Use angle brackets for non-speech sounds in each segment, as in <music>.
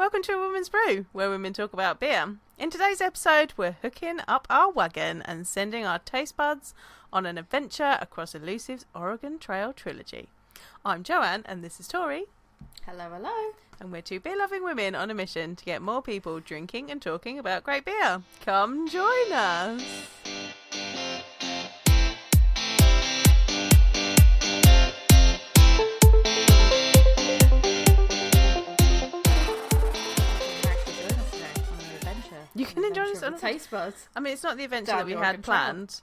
Welcome to A Woman's Brew, where women talk about beer. In today's episode, we're hooking up our wagon and sending our taste buds on an adventure across Elusive's Oregon Trail trilogy. I'm Joanne, and this is Tori, Hello, hello. and we're two beer loving women on a mission to get more people drinking and talking about great beer. Come join us! You can enjoy us on on taste buds. I mean, it's not the adventure Down that we had Oregon Trail. planned.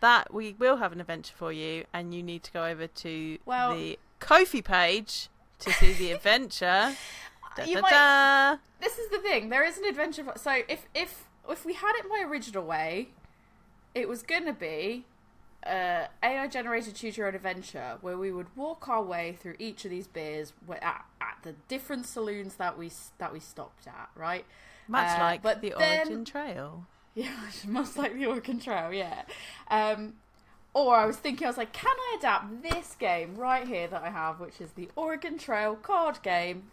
That we will have an adventure for you, and you need to go over to Well- the Ko-fi page to see the <laughs> adventure. Da, You da, might- da. This is the thing. There is an adventure. po- So if if if we had it my original way, it was gonna be uh, AI generated choose your own adventure, where we would walk our way through each of these beers at, at the different saloons that we that we stopped at, right? Much Uh, like but the then- Oregon Trail. Yeah, <laughs> much like the Oregon Trail, yeah. Um, or I was thinking, I was like, can I adapt this game right here that I have, which is the Oregon Trail card game,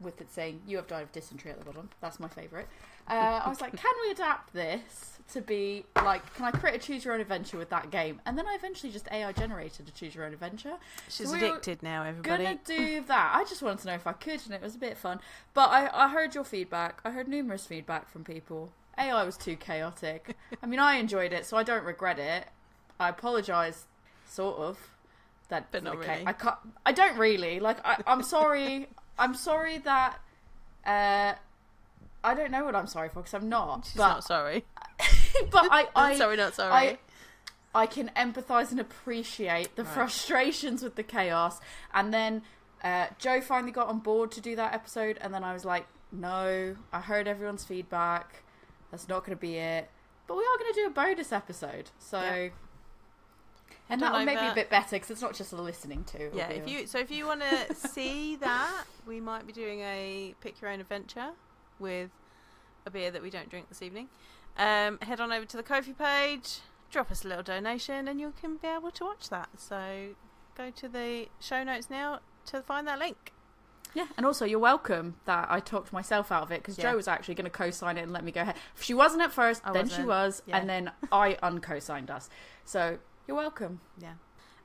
with it saying "You have died of dysentery" at the bottom. That's my favourite. Uh, I was like, can we adapt this to be like, can I create a choose your own adventure with that game? And then I eventually just AI generated a choose your own adventure. She's So we addicted now, everybody. Gonna do <laughs> that. I just wanted to know if I could, and it was a bit fun. But I, I heard your feedback. I heard numerous feedback from people. AI was too chaotic. I mean, I enjoyed it, so I don't regret it. I apologise, sort of. That, But not okay, really. I can't. I don't really like. I, I'm sorry. I'm sorry that. Uh, I don't know what I'm sorry for because I'm not. She's but not sorry. <laughs> but I, I <laughs> sorry, not sorry. I, I can empathise and appreciate the Right. frustrations with the chaos. And then uh, Joe finally got on board to do that episode, and then I was like, no, I heard everyone's feedback. That's not going to be it. But we are going to do a bonus episode, so. Yeah. And that'll make me over. a bit better because it's not just listening to. yeah, if you so if you want to <laughs> see that, we might be doing a pick your own adventure with a beer that we don't drink this evening. Um, head on over to the Ko-fi page, drop us a little donation, and you can be able to watch that. So go to the show notes now to find that link. Yeah, and also you're welcome that I talked myself out of it because Yeah. Joe was actually going to co-sign it and let me go ahead. She wasn't at first, I then she wasn't, was, yeah. and then <laughs> I unco-signed us. So you're welcome. Yeah.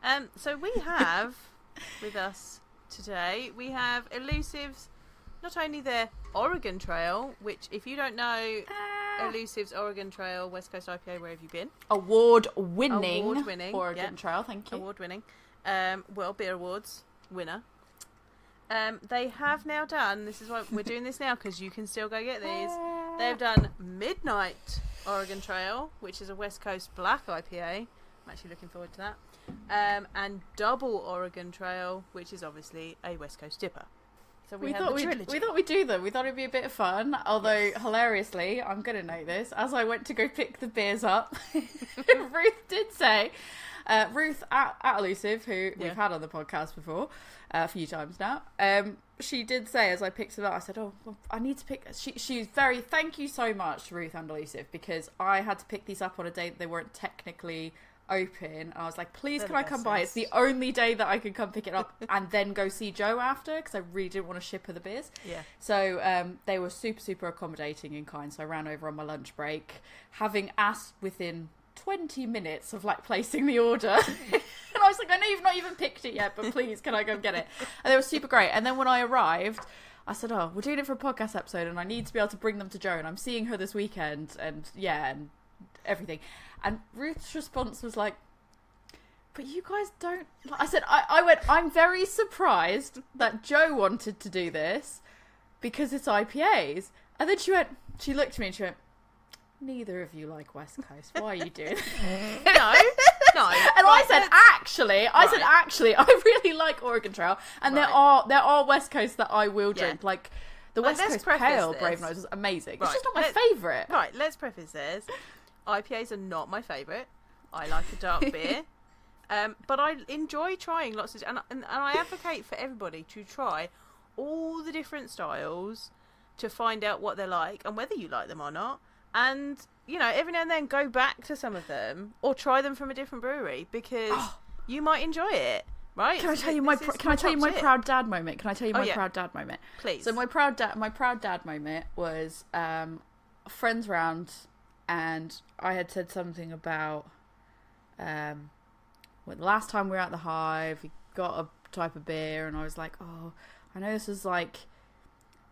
Um, so we have <laughs> with us today, we have Elusive's not only their Oregon Trail, which if you don't know Elusive's Oregon Trail, West Coast IPA, where have you been? Award-winning, Award-winning, Oregon yeah. Trail. Thank you. Award winning. Um, World Beer Awards winner. Um, they have now done, this is why we're doing this now because you can still go get these. <laughs> They've done Midnight Oregon Trail, which is a West Coast black IPA. I'm actually looking forward to that. Um, and Double Oregon Trail, which is obviously a West Coast dipper. So we, We thought we we thought we'd do them. We thought it'd be a bit of fun. Although hilariously, I'm gonna note this as I went to go pick the beers up. <laughs> <laughs> Ruth did say, uh, Ruth at, at Elusive, who Yeah. we've had on the podcast before uh, a few times now. Um, she did say as I picked them up, I said, "Oh, well, I need to pick." She she's very thank you so much, Ruth and Elusive, because I had to pick these up on a day that they weren't technically open. I was like, please, They're can I come by? It's the only day that I could come pick it up <laughs> and then go see Joe after because I really didn't want to ship her the beers. yeah. So um, they were super, super accommodating and kind. So I ran over on my lunch break, having asked within 20 minutes of like placing the order. <laughs> and I was like, I know you've not even picked it yet, but please, can I go get it? And they were super great. And then when I arrived, I said, Oh, we're doing it for a podcast episode and I need to be able to bring them to Joe. And I'm seeing her this weekend. And yeah, and everything. And Ruth's response was like, but you guys don't. I said, I, I went, I'm very surprised that Joe wanted to do this because it's IPAs. And then she went, she looked at me and she went, Neither of you like West Coast. Why are you doing <laughs> this? No, no. <laughs> And I said, actually, I said, actually, <laughs> I really like Oregon Trail, and there are there are West Coast that I will Yeah. drink, like the Right, West let's Coast Pale this. Brave Noise was amazing. Right, It's just not my let's- favourite. Right, let's preface this. IPAs are not my favourite. I like a dark beer. <laughs> Um, but I enjoy trying lots of, and, and, and I advocate for everybody to try all the different styles to find out what they're like and whether you like them or not. And you know, every now and then go back to some of them or try them from a different brewery because Oh. <gasps> you might enjoy it. right? Can I tell you my pr- can I tell you my proud dad moment? Can I tell you Oh, my yeah. proud dad moment? Please. So my proud dad my proud dad moment was um friends round and I had said something about um well, the last time we were at the hive he got a type of beer and I was like, Oh, I know this is like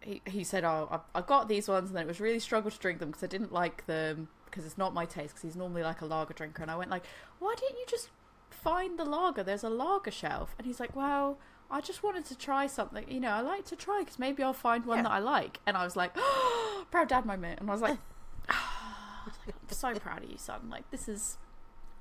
he, he said, "Oh, I, I got these ones, and then it was really struggle to drink them because I didn't like them because it's not my taste. Because he's normally like a lager drinker." And I went like, "Why didn't you just find the lager? There's a lager shelf." And he's like, "Well, I just wanted to try something. You know, I like to try because maybe I'll find one Yeah. that I like." And I was like, oh, <gasps> "Proud dad moment," and I was like, <laughs> like, "I'm so proud of you, son. Like this is."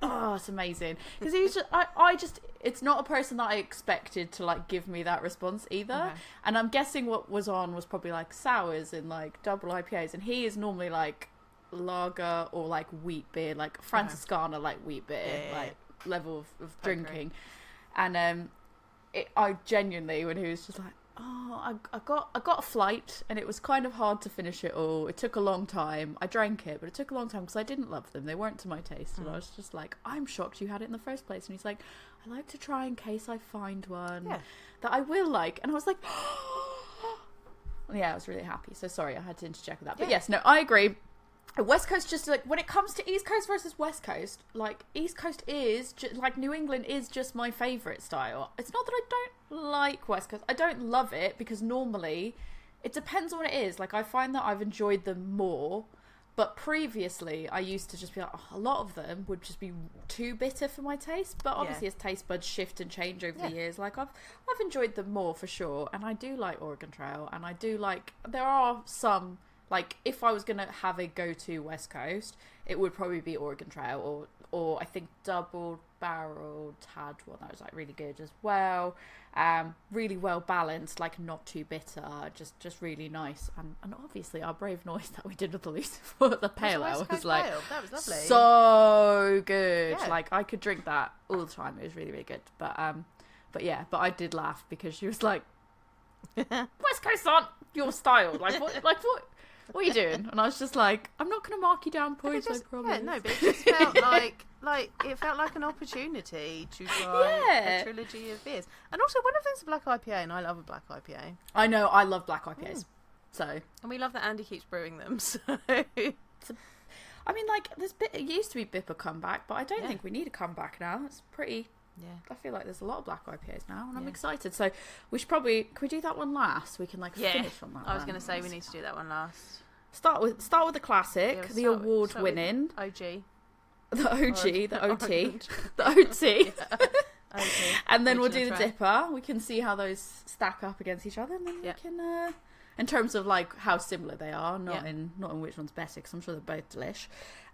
Oh, it's amazing because he's just. I, I just. It's not a person that I expected to like give me that response either. Okay. And I'm guessing what was on was probably like sours and like double IPAs, and he is normally like lager or like wheat beer, like Franziskaner, like wheat beer, Yeah, like level of, of drinking. And um, it, I genuinely, when he was just like, "Oh, I, I got I got a flight, and it was kind of hard to finish it all. It took a long time. I drank it, but it took a long time because I didn't love them. They weren't to my taste, and I Mm. was just like, I'm shocked you had it in the first place. And he's like, I like to try in case I find one Yeah. that I will like. And I was like, <gasps> <gasps> yeah, I was really happy. So sorry, I had to interject with that. But Yeah. yes, no, I agree. West Coast just like when it comes to East Coast versus West Coast, like East Coast is like New England is just my favorite style. It's not that I don't like West Coast. I don't love it because normally it depends on what it is. Like I find that I've enjoyed them more, but previously I used to just be like oh, a lot of them would just be too bitter for my taste. But obviously as taste buds shift and change over Yeah. the years, like I've I've enjoyed them more for sure, and I do like Oregon Trail, and I do like there are some like if I was gonna have a go-to West Coast, it would probably be Oregon Trail or or I think double barrel tad one that was like really good as well. Um, really well balanced, like not too bitter, just just really nice, and and obviously our brave noise that we did with the Lucifer, <laughs> the pale ale was like Pale. that was lovely. so good. Yeah. Like I could drink that all the time. It was really really good. But um, but yeah, but I did laugh because she was like, <laughs> West Coast aren't your style. Like what? Like what? What are you doing? And I was just like, I'm not going to mark you down points. just- I promise. yeah, no, but it just felt like like it felt like an opportunity to <laughs> try Yeah. a trilogy of beers, and also one of them's a black IPA, and I love a black IPA, I know. I love black IPAs. Mm. So and we love that Andy keeps brewing them. <laughs> So I mean, like this bit. It used to be Bipper comeback, but I don't Yeah. think we need a comeback now. It's pretty. yeah, I feel like there's a lot of black IPAs now, and I'm excited. So we should probably can we do that one last? We can like Yeah. finish on that. I was going to say we need to do that one last. Start with start with the classic, Yeah, the award winning, OG, the OG, the OT, <laughs> the OT, <laughs> <laughs> and then we'll do the track. dipper. We can see how those stack up against each other, and then we can, uh, in terms of like how similar they are, not Yeah. in not in which one's better, because I'm sure they're both delish.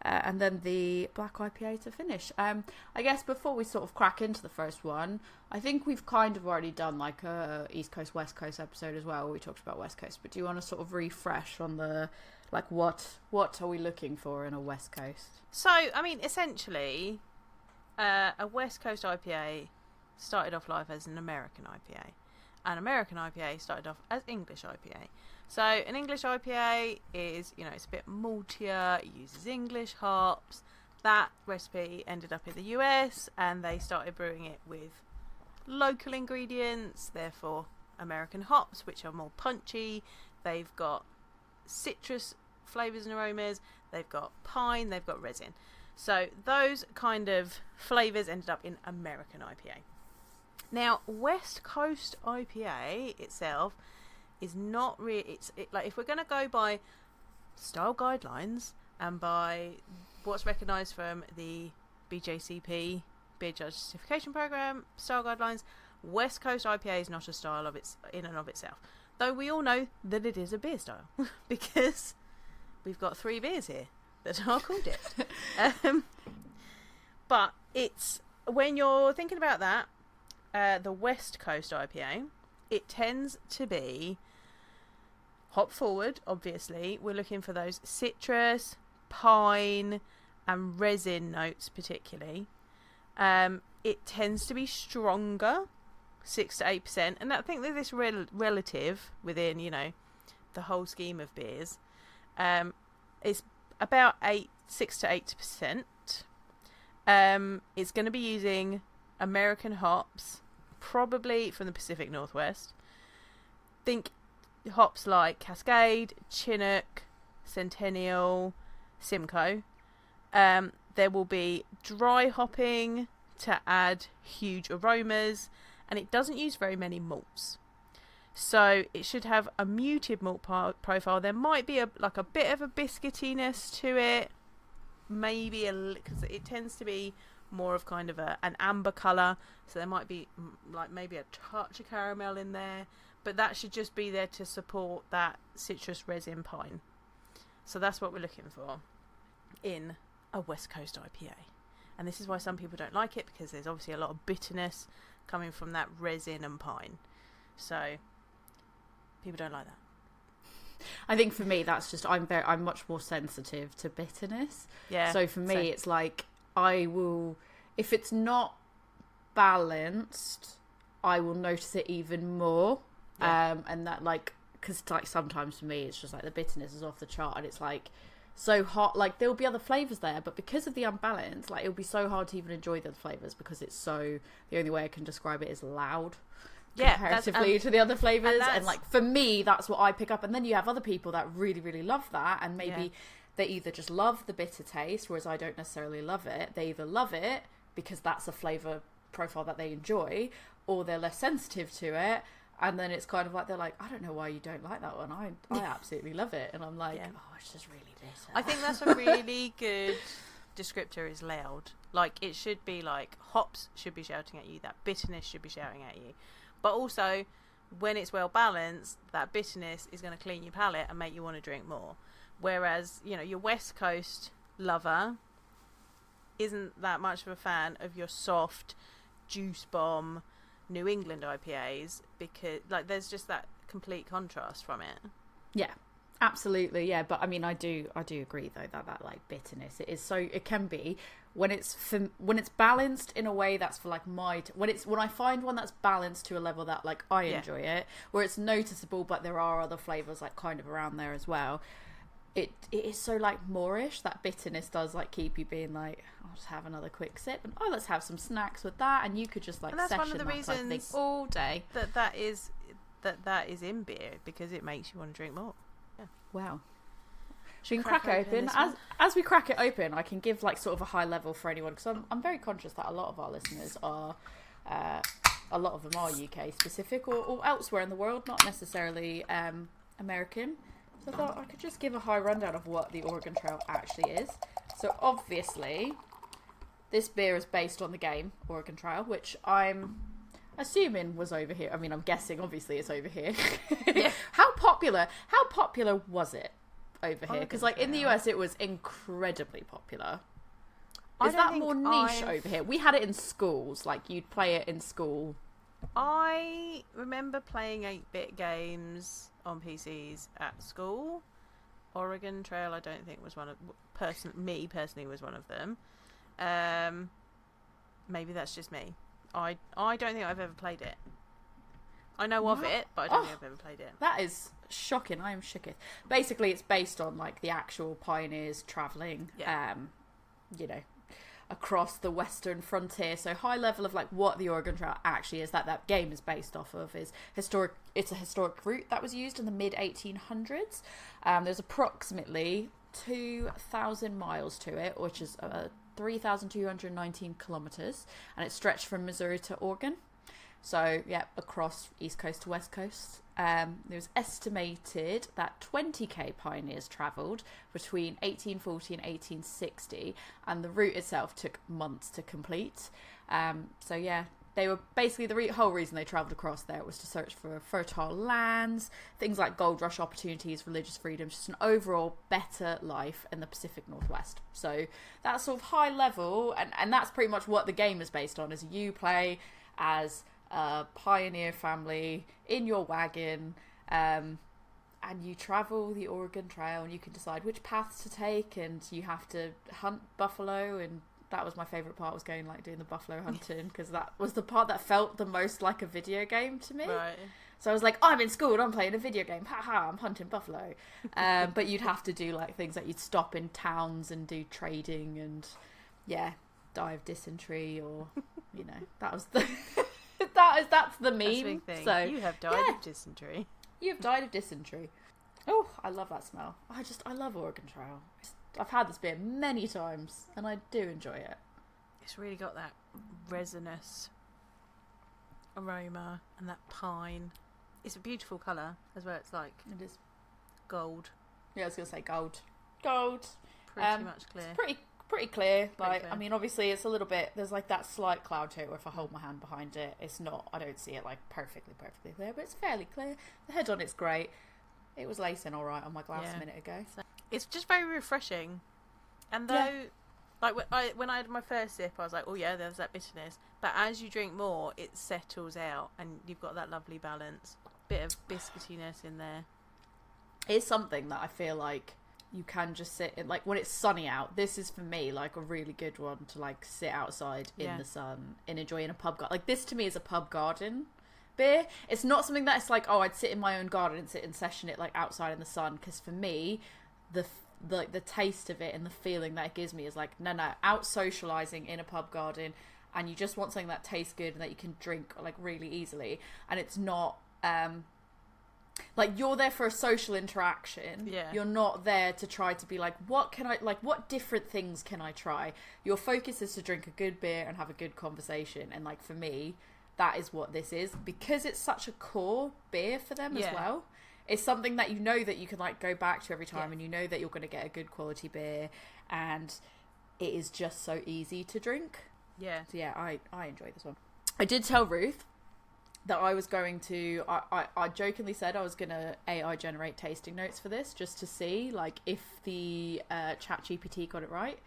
Uh, and then the black IPA to finish. Um, I guess before we sort of crack into the first one, I think we've kind of already done like a East Coast West Coast episode as well. Where we talked about West Coast, but do you want to sort of refresh on the like what what are we looking for in a West Coast? So, I mean, essentially, uh, a West Coast IPA started off life as an American IPA. An American IPA started off as English IPA. So, an English IPA is, you know, it's a bit maltier, uses English hops. That recipe ended up in the US and they started brewing it with local ingredients, therefore, American hops, which are more punchy. They've got citrus flavors and aromas, they've got pine, they've got resin. So those kind of flavors ended up in American IPA. Now, West Coast IPA itself is not really it's it, like if we're going to go by style guidelines and by what's recognized from the BJCP Beer Judge Certification Program style guidelines, West Coast IPA is not a style of its in and of itself. Though we all know that it is a beer style <laughs> because we've got three beers here that are called it. <laughs> um, but it's when you're thinking about that, uh, the West Coast IPA, it tends to be hop forward. Obviously, we're looking for those citrus, pine, and resin notes, particularly. Um, it tends to be stronger, six to eight percent, and I think that this rel- relative within you know the whole scheme of beers. Um, it's about eight, six to eight percent. Um, it's going to be using American hops, probably from the Pacific Northwest. Think hops like Cascade, Chinook, Centennial, Simcoe. Um, there will be dry hopping to add huge aromas, and it doesn't use very many malts. So it should have a muted malt profile. There might be a like a bit of a biscuitiness to it, maybe a because it tends to be more of kind of a an amber color. So there might be like maybe a touch of caramel in there, but that should just be there to support that citrus resin pine. So that's what we're looking for in a West Coast IPA. And this is why some people don't like it because there's obviously a lot of bitterness coming from that resin and pine. So people don't like that. I think for me, that's just I'm very I'm much more sensitive to bitterness. Yeah. So for me, same. it's like I will if it's not balanced, I will notice it even more. Yeah. Um, and that like because like sometimes for me, it's just like the bitterness is off the chart, and it's like so hot. Like there'll be other flavors there, but because of the unbalance, like it'll be so hard to even enjoy the other flavors because it's so. The only way I can describe it is loud. Yeah, comparatively and- to the other flavors, and, that's- like for me, that's what I pick up. And then you have other people that really, really love that, and maybe Yeah. They either just love the bitter taste, whereas I don't necessarily love it. They either love it because that's a flavor profile that they enjoy, or they're less sensitive to it. And then it's kind of like they're like, I don't know why you don't like that one. I I <laughs> absolutely love it, and I'm like, Yeah. oh, it's just really bitter. I think that's a <laughs> really good descriptor is loud. Like it should be like hops should be shouting at you, that bitterness should be shouting at you. But also when it's well balanced, that bitterness is going to clean your palate and make you want to drink more. Whereas, you know, your West Coast lover isn't that much of a fan of your soft juice bomb New England IPAs because like there's just that complete contrast from it. Yeah, absolutely. Yeah, but I mean, I do, I do agree though that that like bitterness it is so it can be when it's for, when it's balanced in a way that's for like my t- when it's when I find one that's balanced to a level that like I Yeah. enjoy it, where it's noticeable, but there are other flavors like kind of around there as well. It it is so like moreish that bitterness does like keep you being like I'll just have another quick sip and oh let's have some snacks with that and you could just like And that's one of session the that type of thing reasons- all day. That that is that that is in beer because it makes you want to drink more. Yeah. Wow. Should we Crack crack, open open? As one? as we crack it open, I can give like sort of a high level for anyone because I'm I'm very conscious that a lot of our listeners are, uh, a lot of them are UK specific or, or elsewhere in the world, not necessarily um, American. So I thought I could just give a high rundown of what the Oregon Trail actually is. So obviously, this beer is based on the game Oregon Trail, which I'm assuming was over here. I mean, I'm guessing obviously it's over here. <laughs> Yeah. <laughs> how popular? How popular was it over here? Because like in the US, it was incredibly popular. Is that more niche I've- over here? We had it in schools. Like you'd play it in school. I remember playing 8 bit games on PCs at school. Oregon Trail, I don't think was one of person. Me personally was one of them. Um, maybe that's just me. I I don't think I've ever played it. I know of it, but I don't Oh. think I've ever played it. That is shocking. I am shooketh. Basically, it's based on like the actual pioneers traveling. Yeah. Um, you know, across the western frontier. So high level of like what the Oregon Trail actually is that that game is based off of is historic. It's a historic route that was used in the mid 1800s. Um, there's approximately 2,000 miles to it, which is uh, 3,219 kilometers, and it stretched from Missouri to Oregon. So, yeah, across East Coast to West Coast. Um, it was estimated that 20k pioneers travelled between 1840 and 1860, and the route itself took months to complete. Um, so, yeah, they were basically the re- whole reason they travelled across there was to search for fertile lands, things like gold rush opportunities, religious freedom, just an overall better life in the Pacific Northwest. So, that's sort of high level, and, and that's pretty much what the game is based on. Is you play as a pioneer family in your wagon um, and you travel the Oregon Trail and you can decide which paths to take and you have to hunt buffalo and that was my favorite part was going like doing the buffalo <laughs> hunting because that was the part that felt the most like a video game to me Right. so I was like, I'm in school and I'm playing a video game. Ha ha, I'm hunting buffalo. Um, but you'd have to do like things like you'd stop in towns and do trading and yeah, die of dysentery or you know that was the <laughs> that is that's the That's meme. thing. So you have died yeah. of dysentery. You've died of dysentery. Oh, I love that smell. I just, I love Oregon Trail. I've had this beer many times, and I do enjoy it. It's really got that resinous aroma and that pine. It's a beautiful colour as well. It's like It is. gold, Yeah, I was gonna say gold. Gold. pretty Um, much clear. Pretty, pretty clear. Pretty like, clear. I mean, obviously, it's a little bit. There's like that slight cloud to it. Where if I hold my hand behind it, it's not. I don't see it like perfectly, perfectly clear, but it's fairly clear. The head on it's great. It was lacing all right on my glass Yeah. a minute ago. It's just very refreshing. And though, Yeah. like when I, when I had my first sip, I was like, oh yeah, there's that bitterness. But as you drink more, it settles out, and you've got that lovely balance. Bit of biscuitiness in there. It's something that I feel like you can just sit in. Like when it's sunny out, this is for me like a really good one to like sit outside in Yeah. the sun and enjoy in a pub garden. Like this to me is a pub garden beer. It's not something that it's like oh I'd sit in my own garden and sit and session it like outside in the sun. Because for me, the the, the taste of it and the feeling that it gives me is like no no out socializing in a pub garden and you just want something that tastes good and that you can drink like really easily and it's not um like you're there for a social interaction Yeah. you're not there to try to be like what can i like what different things can i try your focus is to drink a good beer and have a good conversation and like for me that is what this is because it's such a core beer for them as well it's something that you know that you can like go back to every time Yeah. and you know that you're going to get a good quality beer and it is just so easy to drink Yeah. so yeah, I I enjoy this one. I did tell Ruth that I was going to. I, I, I jokingly said I was going to AI generate tasting notes for this just to see like if the uh, Chat GPT got it right,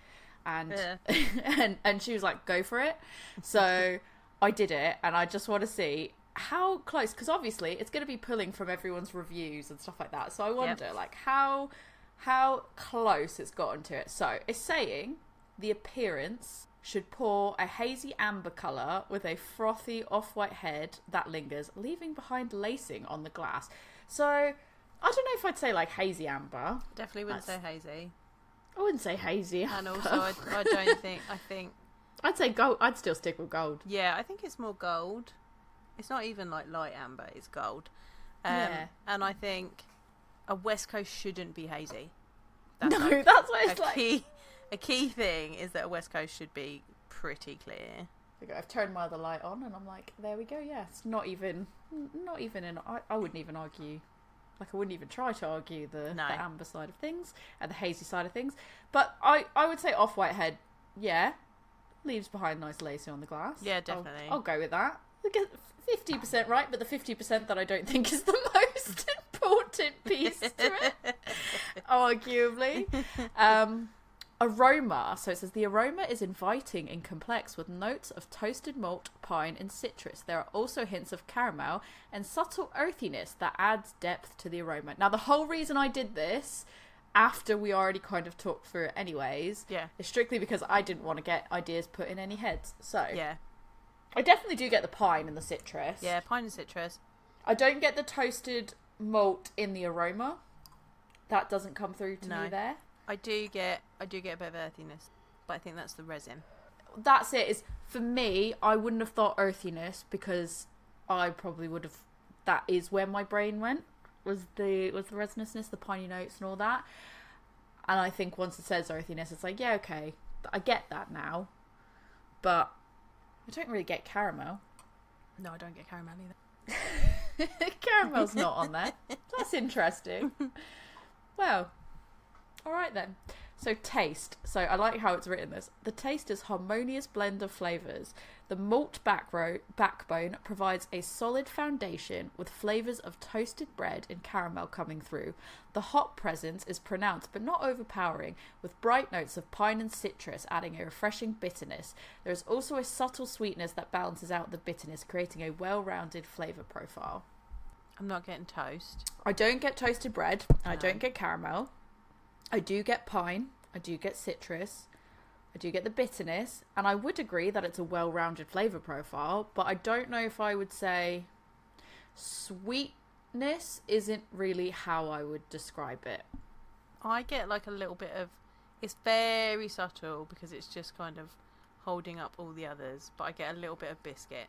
and Yeah. <laughs> and and she was like, go for it. So I did it, and I just want to see how close because obviously it's going to be pulling from everyone's reviews and stuff like that. So I wonder like how how close it's gotten to it. So it's saying the appearance should pour a hazy amber colour with a frothy off white head that lingers, leaving behind lacing on the glass. So I don't know if I'd say like hazy amber. Definitely wouldn't That's- say hazy. I wouldn't say hazy. And amber. also, I, I <laughs> don't think. I think. I'd say gold. I'd still stick with gold. Yeah, I think it's more gold. It's not even like light amber. It's gold. Um, Yeah. And I think a West Coast shouldn't be hazy. no, like <laughs> that's what a it's like. key. A key thing is that a West Coast should be pretty clear. I've turned my other light on, and I'm like, there we go. Yeah, it's not even, not even in. I, I wouldn't even argue. Like I wouldn't even try to argue the, No. the amber side of things and the hazy side of things. But I, I would say off white head, yeah, leaves behind nice lacing on the glass. Yeah, I'll- definitely. I'll, go with that. Fifty percent right, but the fifty percent that I don't think is the <laughs> most <laughs> important piece to it, <laughs> arguably. Um, aroma. So it says the aroma is inviting and complex with notes of toasted malt, pine, and citrus. There are also hints of caramel and subtle earthiness that adds depth to the aroma. Now, the whole reason I did this after we already kind of talked through it, anyways, Yeah. is strictly because I didn't want to get ideas put in any heads. So Yeah. I definitely do get the pine and the citrus. Yeah. Pine and citrus. I don't get the toasted malt in the aroma. That doesn't come through to No. me there. I do get. I do get a bit of earthiness, but I think that's the resin. That's it. Is for me, I wouldn't have thought earthiness because I probably would have. That is where my brain went. Was the was the resinousness, the piney notes, and all that. And I think once it says earthiness, it's like yeah, okay, I get that now. But I don't really get caramel. No, I don't get caramel either. <laughs> Caramel's not on there. <laughs> That's interesting. Well, all right then. So taste. So I like how it's written this. The taste is harmonious blend of flavors. The malt backro- backbone provides a solid foundation with flavors of toasted bread and caramel coming through. The hop presence is pronounced but not overpowering, with bright notes of pine and citrus adding a refreshing bitterness. There is also a subtle sweetness that balances out the bitterness, creating a well-rounded flavor profile. I'm not getting toast. I don't get toasted bread. I don't get caramel. I do get pine. I do get citrus. I do get the bitterness. And I would agree that it's a well rounded flavour profile, but I don't know if I would say sweetness isn't really how I would describe it. I get like a little bit of. It's very subtle because it's just kind of holding up all the others, but I get a little bit of biscuit.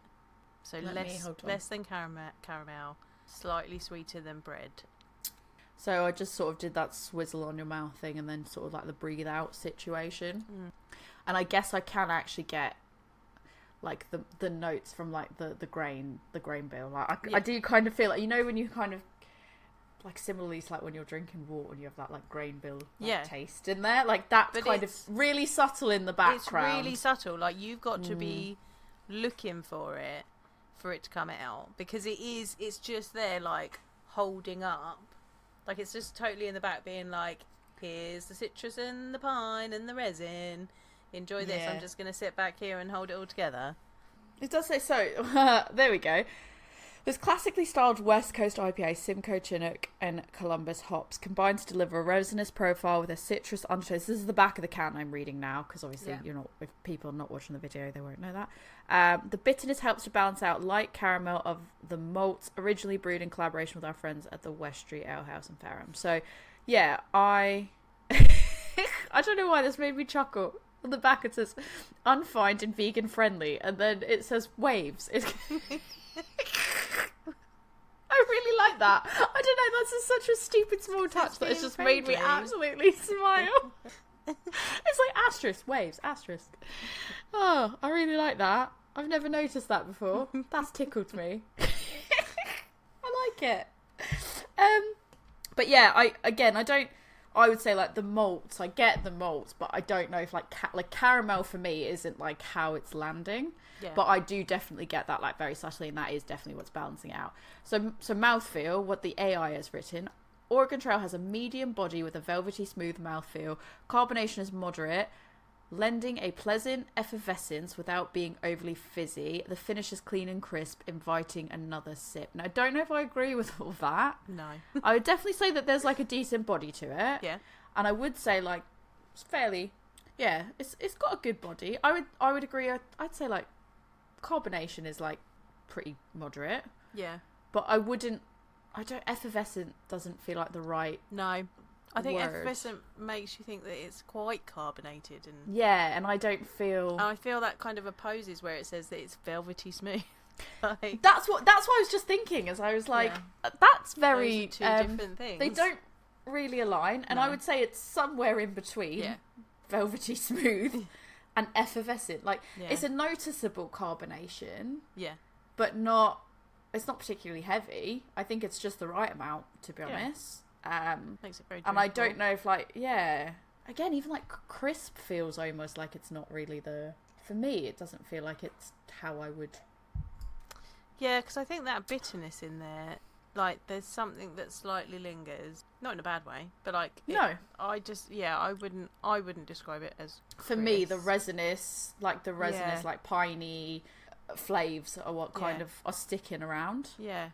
So Let less less than caramel, caramel, slightly sweeter than bread. So I just sort of did that swizzle on your mouth thing and then sort of like the breathe out situation. Mm. And I guess I can actually get like the the notes from like the the grain the grain bill. Like I, Yeah. I do kind of feel like you know when you kind of like similarly to like when you're drinking water and you have that like grain bill like, Yeah. taste in there. Like that's But kind of really subtle in the background. It's really subtle. Like you've got to Mm. be looking for it for it to come out because it is. It's just there, like holding up. Like it's just totally in the back, being like, "Here's the citrus and the pine and the resin. Enjoy this. Yeah. I'm just gonna sit back here and hold it all together." It does say so. <laughs> there we go. This classically styled West Coast IPA, Simcoe Chinook and Columbus hops combine to deliver a resinous profile with a citrus undertones. This is the back of the can I'm reading now because obviously Yeah. you're not. If people are not watching the video, they won't know that. Um, the bitterness helps to balance out light caramel of the malts originally brewed in collaboration with our friends at the West Street Ale House in Fareham. So, yeah, I <laughs> I don't know why this made me chuckle. On the back it says unfined and vegan friendly, and then it says waves. <laughs> <laughs> I really like that. I don't know. That's just such a stupid small touch that it's being just made me absolutely <laughs> smile. it's like asterisk waves, asterisk. Oh, I really like that. I've never noticed that before. That's tickled me. <laughs> I like it. Um, but yeah, I again, I don't. I would say like the malts. I get the malts, but I don't know if like ca- like caramel for me isn't like how it's landing. Yeah. But I do definitely get that like very subtly, and that is definitely what's balancing out. So so mouthfeel, what the AI has written. Oregon Trail has a medium body with a velvety smooth mouthfeel. Carbonation is moderate, lending a pleasant effervescence without being overly fizzy. The finish is clean and crisp, inviting another sip. Now, I don't know if I agree with all that. no. I would definitely say that there's like a decent body to it. Yeah. And I would say like it's fairly yeah, it's it's got a good body. I would I would agree. I'd, I'd say like carbonation is like pretty moderate, Yeah. but I wouldn't. I don't effervescent doesn't feel like the right. No. I think Word. effervescent makes you think that it's quite carbonated, and Yeah, and I don't feel. I feel that kind of opposes where it says that it's velvety smooth. <laughs> like, that's what that's what I was just thinking. As I was like, Yeah. that's those very two um, different things. They don't really align, and I would say it's somewhere in between. Yeah. velvety smooth <laughs> and effervescent. Like Yeah. it's a noticeable carbonation, Yeah. but not. It's not particularly heavy. I think it's just the right amount, to be honest. Um, Makes it very. and I don't know if like yeah. Again, even like crisp feels almost like it's not really the. For me, it doesn't feel like it's how I would. Yeah, because I think that bitterness in there, like, there's something that slightly lingers, not in a bad way, but like, it- No, I just, yeah, I wouldn't, I wouldn't describe it as. for me, the resinous, like the resinous, Yeah. like piney uh, flaves are what kind Yeah. of are sticking around. Yeah,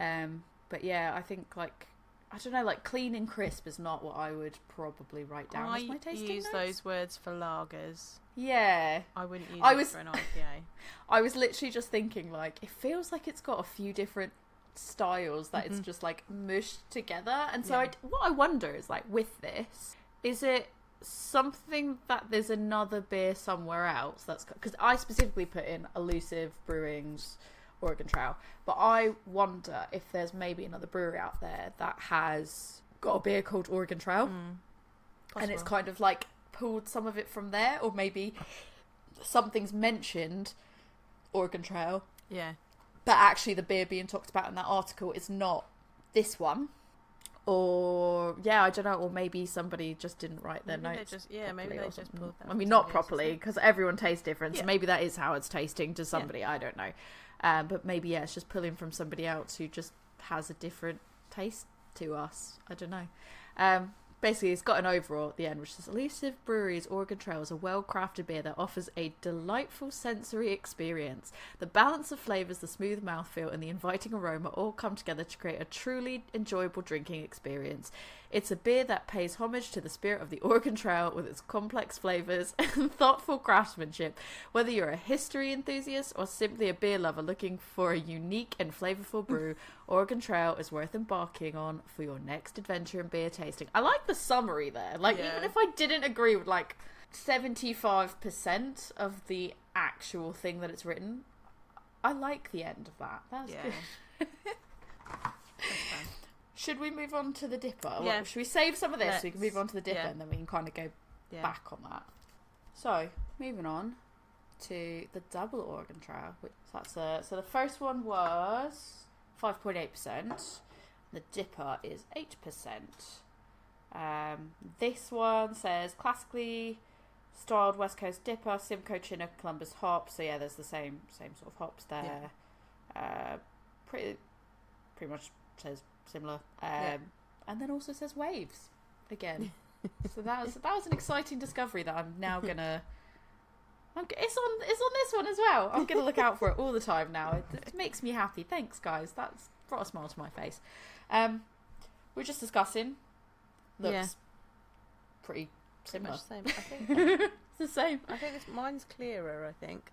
Um, but yeah, I think like I don't know, like clean and crisp is not what I would probably write down I as my tasting use notes. those words for lagers. Yeah, I wouldn't use I it was- for an <laughs> IPA. I was literally just thinking like it feels like it's got a few different styles that it's Mhm. just like mushed together, and so Yeah. I, what I wonder is like with this, is it something that there's another beer somewhere else that's because I specifically put in Elusive Brewing's Oregon Trail, but I wonder if there's maybe another brewery out there that has got a beer called Oregon Trail. Mm. and it's kind of like pulled some of it from there, or maybe something's mentioned Oregon Trail, Yeah, but actually the beer being talked about in that article is not this one. Or yeah, I don't know, or maybe somebody just didn't write their maybe they notes. just, yeah, maybe they just pulled that. I mean, not properly because everyone tastes different. So maybe that is how it's tasting to somebody. I don't know, um, but maybe yeah, it's just pulling from somebody else who just has a different taste to us. I don't know. Um, basically, it's got an overall at the end, which says Elusive Brewery's Oregon Trail is a well-crafted beer that offers a delightful sensory experience. The balance of flavors, the smooth mouthfeel, and the inviting aroma all come together to create a truly enjoyable drinking experience. It's a beer that pays homage to the spirit of the Oregon Trail with its complex flavors <laughs> and thoughtful craftsmanship. Whether you're a history enthusiast or simply a beer lover looking for a unique and flavorful <laughs> brew, Oregon Trail is worth embarking on for your next adventure in beer tasting. I like the summary there. Like, Yeah. even if I didn't agree with like 75% of the actual thing that it's written, I like the end of that. That's Yeah. good. <laughs> Should we move on to the dipper? Well, Yeah. Should we save some of this so we can move on to the dipper yeah. and then we can kind of go Yeah. back on that. So, moving on to the double Oregon Trail. Which, so that's a, so the first one was 5.8%. The dipper is 8%. Um, this one says classically styled West Coast dipper, Simcoe, Chinook, Columbus hops. So yeah, there's the same same sort of hops there. Uh, pretty pretty much says similar. Um, Yeah. And then also says waves again. <laughs> so that was that was an exciting discovery that I'm now <laughs> gonna. I'm, it's on it's on this one as well. I'm gonna look out for it all the time now. It, it makes me happy. Thanks, guys. That's brought a smile to my face. Um, we're just discussing. Looks Yeah. pretty Pretty similar. much <laughs> the same. I think. it's the same. I think this, mine's clearer. I think.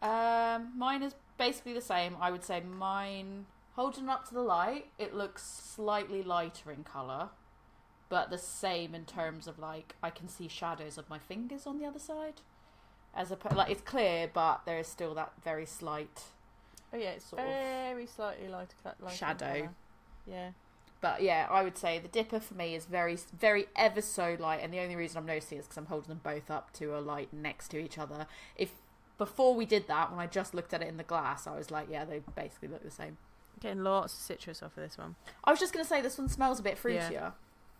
Um, mine is basically the same. I would say mine holding up to the light, it looks slightly lighter in color, but the same in terms of like I can see shadows of my fingers on the other side. As a like it's clear, but there is still that very slight. Oh yeah, it's Sort of very slightly lighter, lighter shadow. Yeah. But yeah, I would say the dipper for me is very, very ever so light, and the only reason I'm noticing is because I'm holding them both up to a light next to each other. If before we did that, when I just looked at it in the glass, I was like, yeah, they basically look the same. Getting lots of citrus off of this one. I was just gonna say this one smells a bit fruitier. Yeah.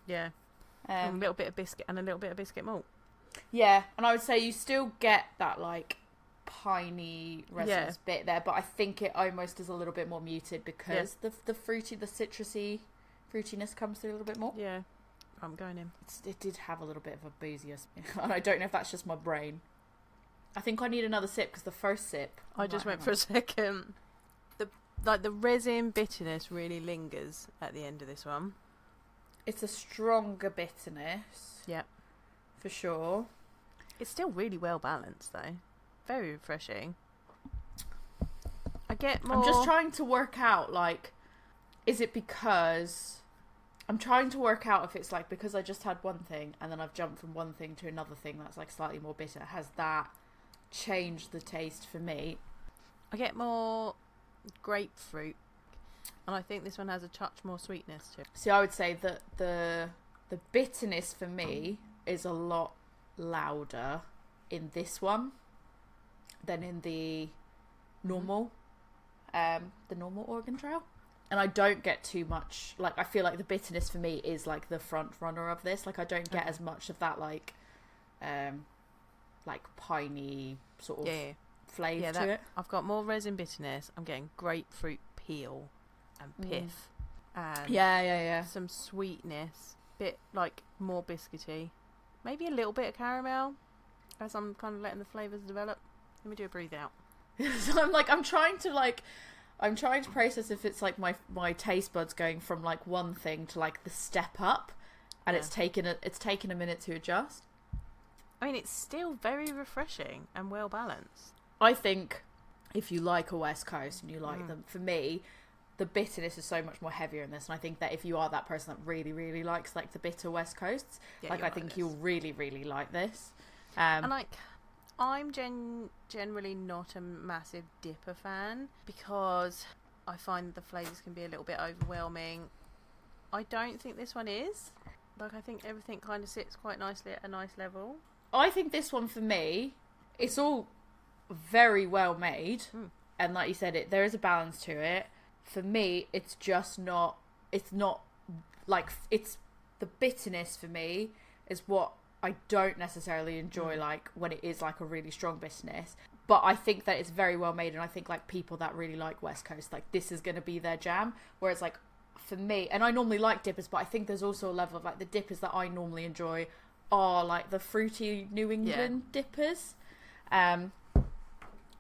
Yeah. and a Um, little bit of biscuit and a little bit of biscuit malt. yeah, and I would say you still get that like piney resinous bit there, but I think it almost is a little bit more muted because the the fruity, the citrusy fruitiness comes through a little bit more. Yeah. I'm going in. It's, it did have a little bit of a boozier, <laughs> and I don't know if that's just my brain. I think I need another sip because the first sip. I just might went for a second. Like the resin bitterness really lingers at the end of this one. It's a stronger bitterness. Yep. for sure. It's still really well balanced though. Very refreshing. I get more. I'm just trying to work out like, is it because I'm trying to work out if it's like because I just had one thing and then I've jumped from one thing to another thing that's like slightly more bitter. Has that changed the taste for me? I get more grapefruit, and I think this one has a touch more sweetness to it. See, I would say that the the bitterness for me is a lot louder in this one than in the normal, um, the normal Oregon Trail. And I don't get too much. Like I feel like the bitterness for me is like the front runner of this. Like I don't get as much of that like, um, like piney sort of Yeah, yeah. Flavour Yeah, to it. I've got more resin bitterness. I'm getting grapefruit peel and Mm. pith, and Yeah, yeah, yeah. some sweetness. Bit like more biscuity, maybe a little bit of caramel. As I'm kind of letting the flavors develop. Let me do a breathe out. <laughs> so I'm like I'm trying to like I'm trying to process if it's like my my taste buds going from like one thing to like the step up and it's Yeah. taken a it's taken a minute to adjust. I mean, it's still very refreshing and well balanced. I think if you like a West Coast and you like Mm. them, for me, the bitterness is so much more heavier in this, and I think that if you are that person that really, really likes like the bitter West Coasts, Yeah, like I think this. you'll really, really like this. Um, And like, I'm gen- generally not a massive dipper fan because I find the flavors can be a little bit overwhelming. I don't think this one is. Like, I think everything kind of sits quite nicely at a nice level. I think this one for me, it's all very well made, Mm. and like you said, it there is a balance to it. For me, it's just not. It's not like it's the bitterness for me is what I don't necessarily enjoy. Mm. Like when it is like a really strong bitterness. But I think that it's very well made, and I think like people that really like West Coast, like this is going to be their jam. Whereas like for me, and I normally like dippers, but I think there's also a level of like the dippers that I normally enjoy are like the fruity New England dippers. Um,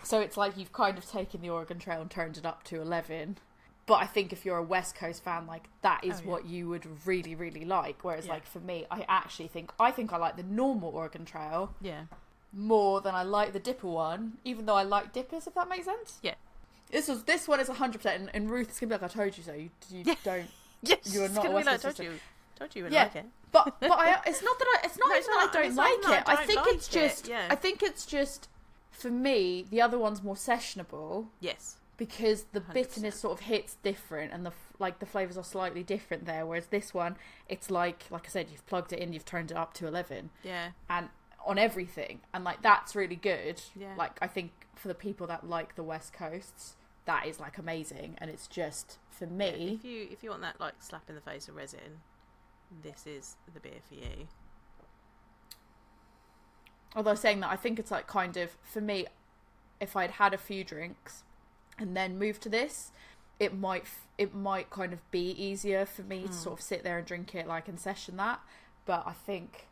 so it's like you've kind of taken the Oregon Trail and turned it up to 11. But I think if you're a West Coast fan, like that is Oh, yeah. what you would really, really like. Whereas, Yeah. like for me, I actually think I think I like the normal Oregon Trail Yeah. more than I like the Dipper one, even though I like dippers. If that makes sense. Yeah. This was this one is 100, percent and, Ruth is gonna be like, "I told you so." You, you Yeah. don't. <laughs> Yes. You are not a West like, Coast told you. Told you would Yeah. like it. But but I, <laughs> it's not that I, it's not No, even it's that not- I don't it's like it. I don't think like it's it, just yeah. I think it's just for me, the other one's more sessionable Yes. because the 100%. bitterness sort of hits different and the like the flavors are slightly different there whereas this one it's like like i said you've plugged it in you've turned it up to 11 Yeah. and on everything and like that's really good Yeah. like i think for the people that like the west coasts that is like amazing and it's just for me If you if you want that like slap in the face of resin, this is the beer for you. Although saying that i think it's like kind of for me if i'd had a few drinks and then moved to this it might it might kind of be easier for me to Mm. sort of sit there and drink it like and session that but i think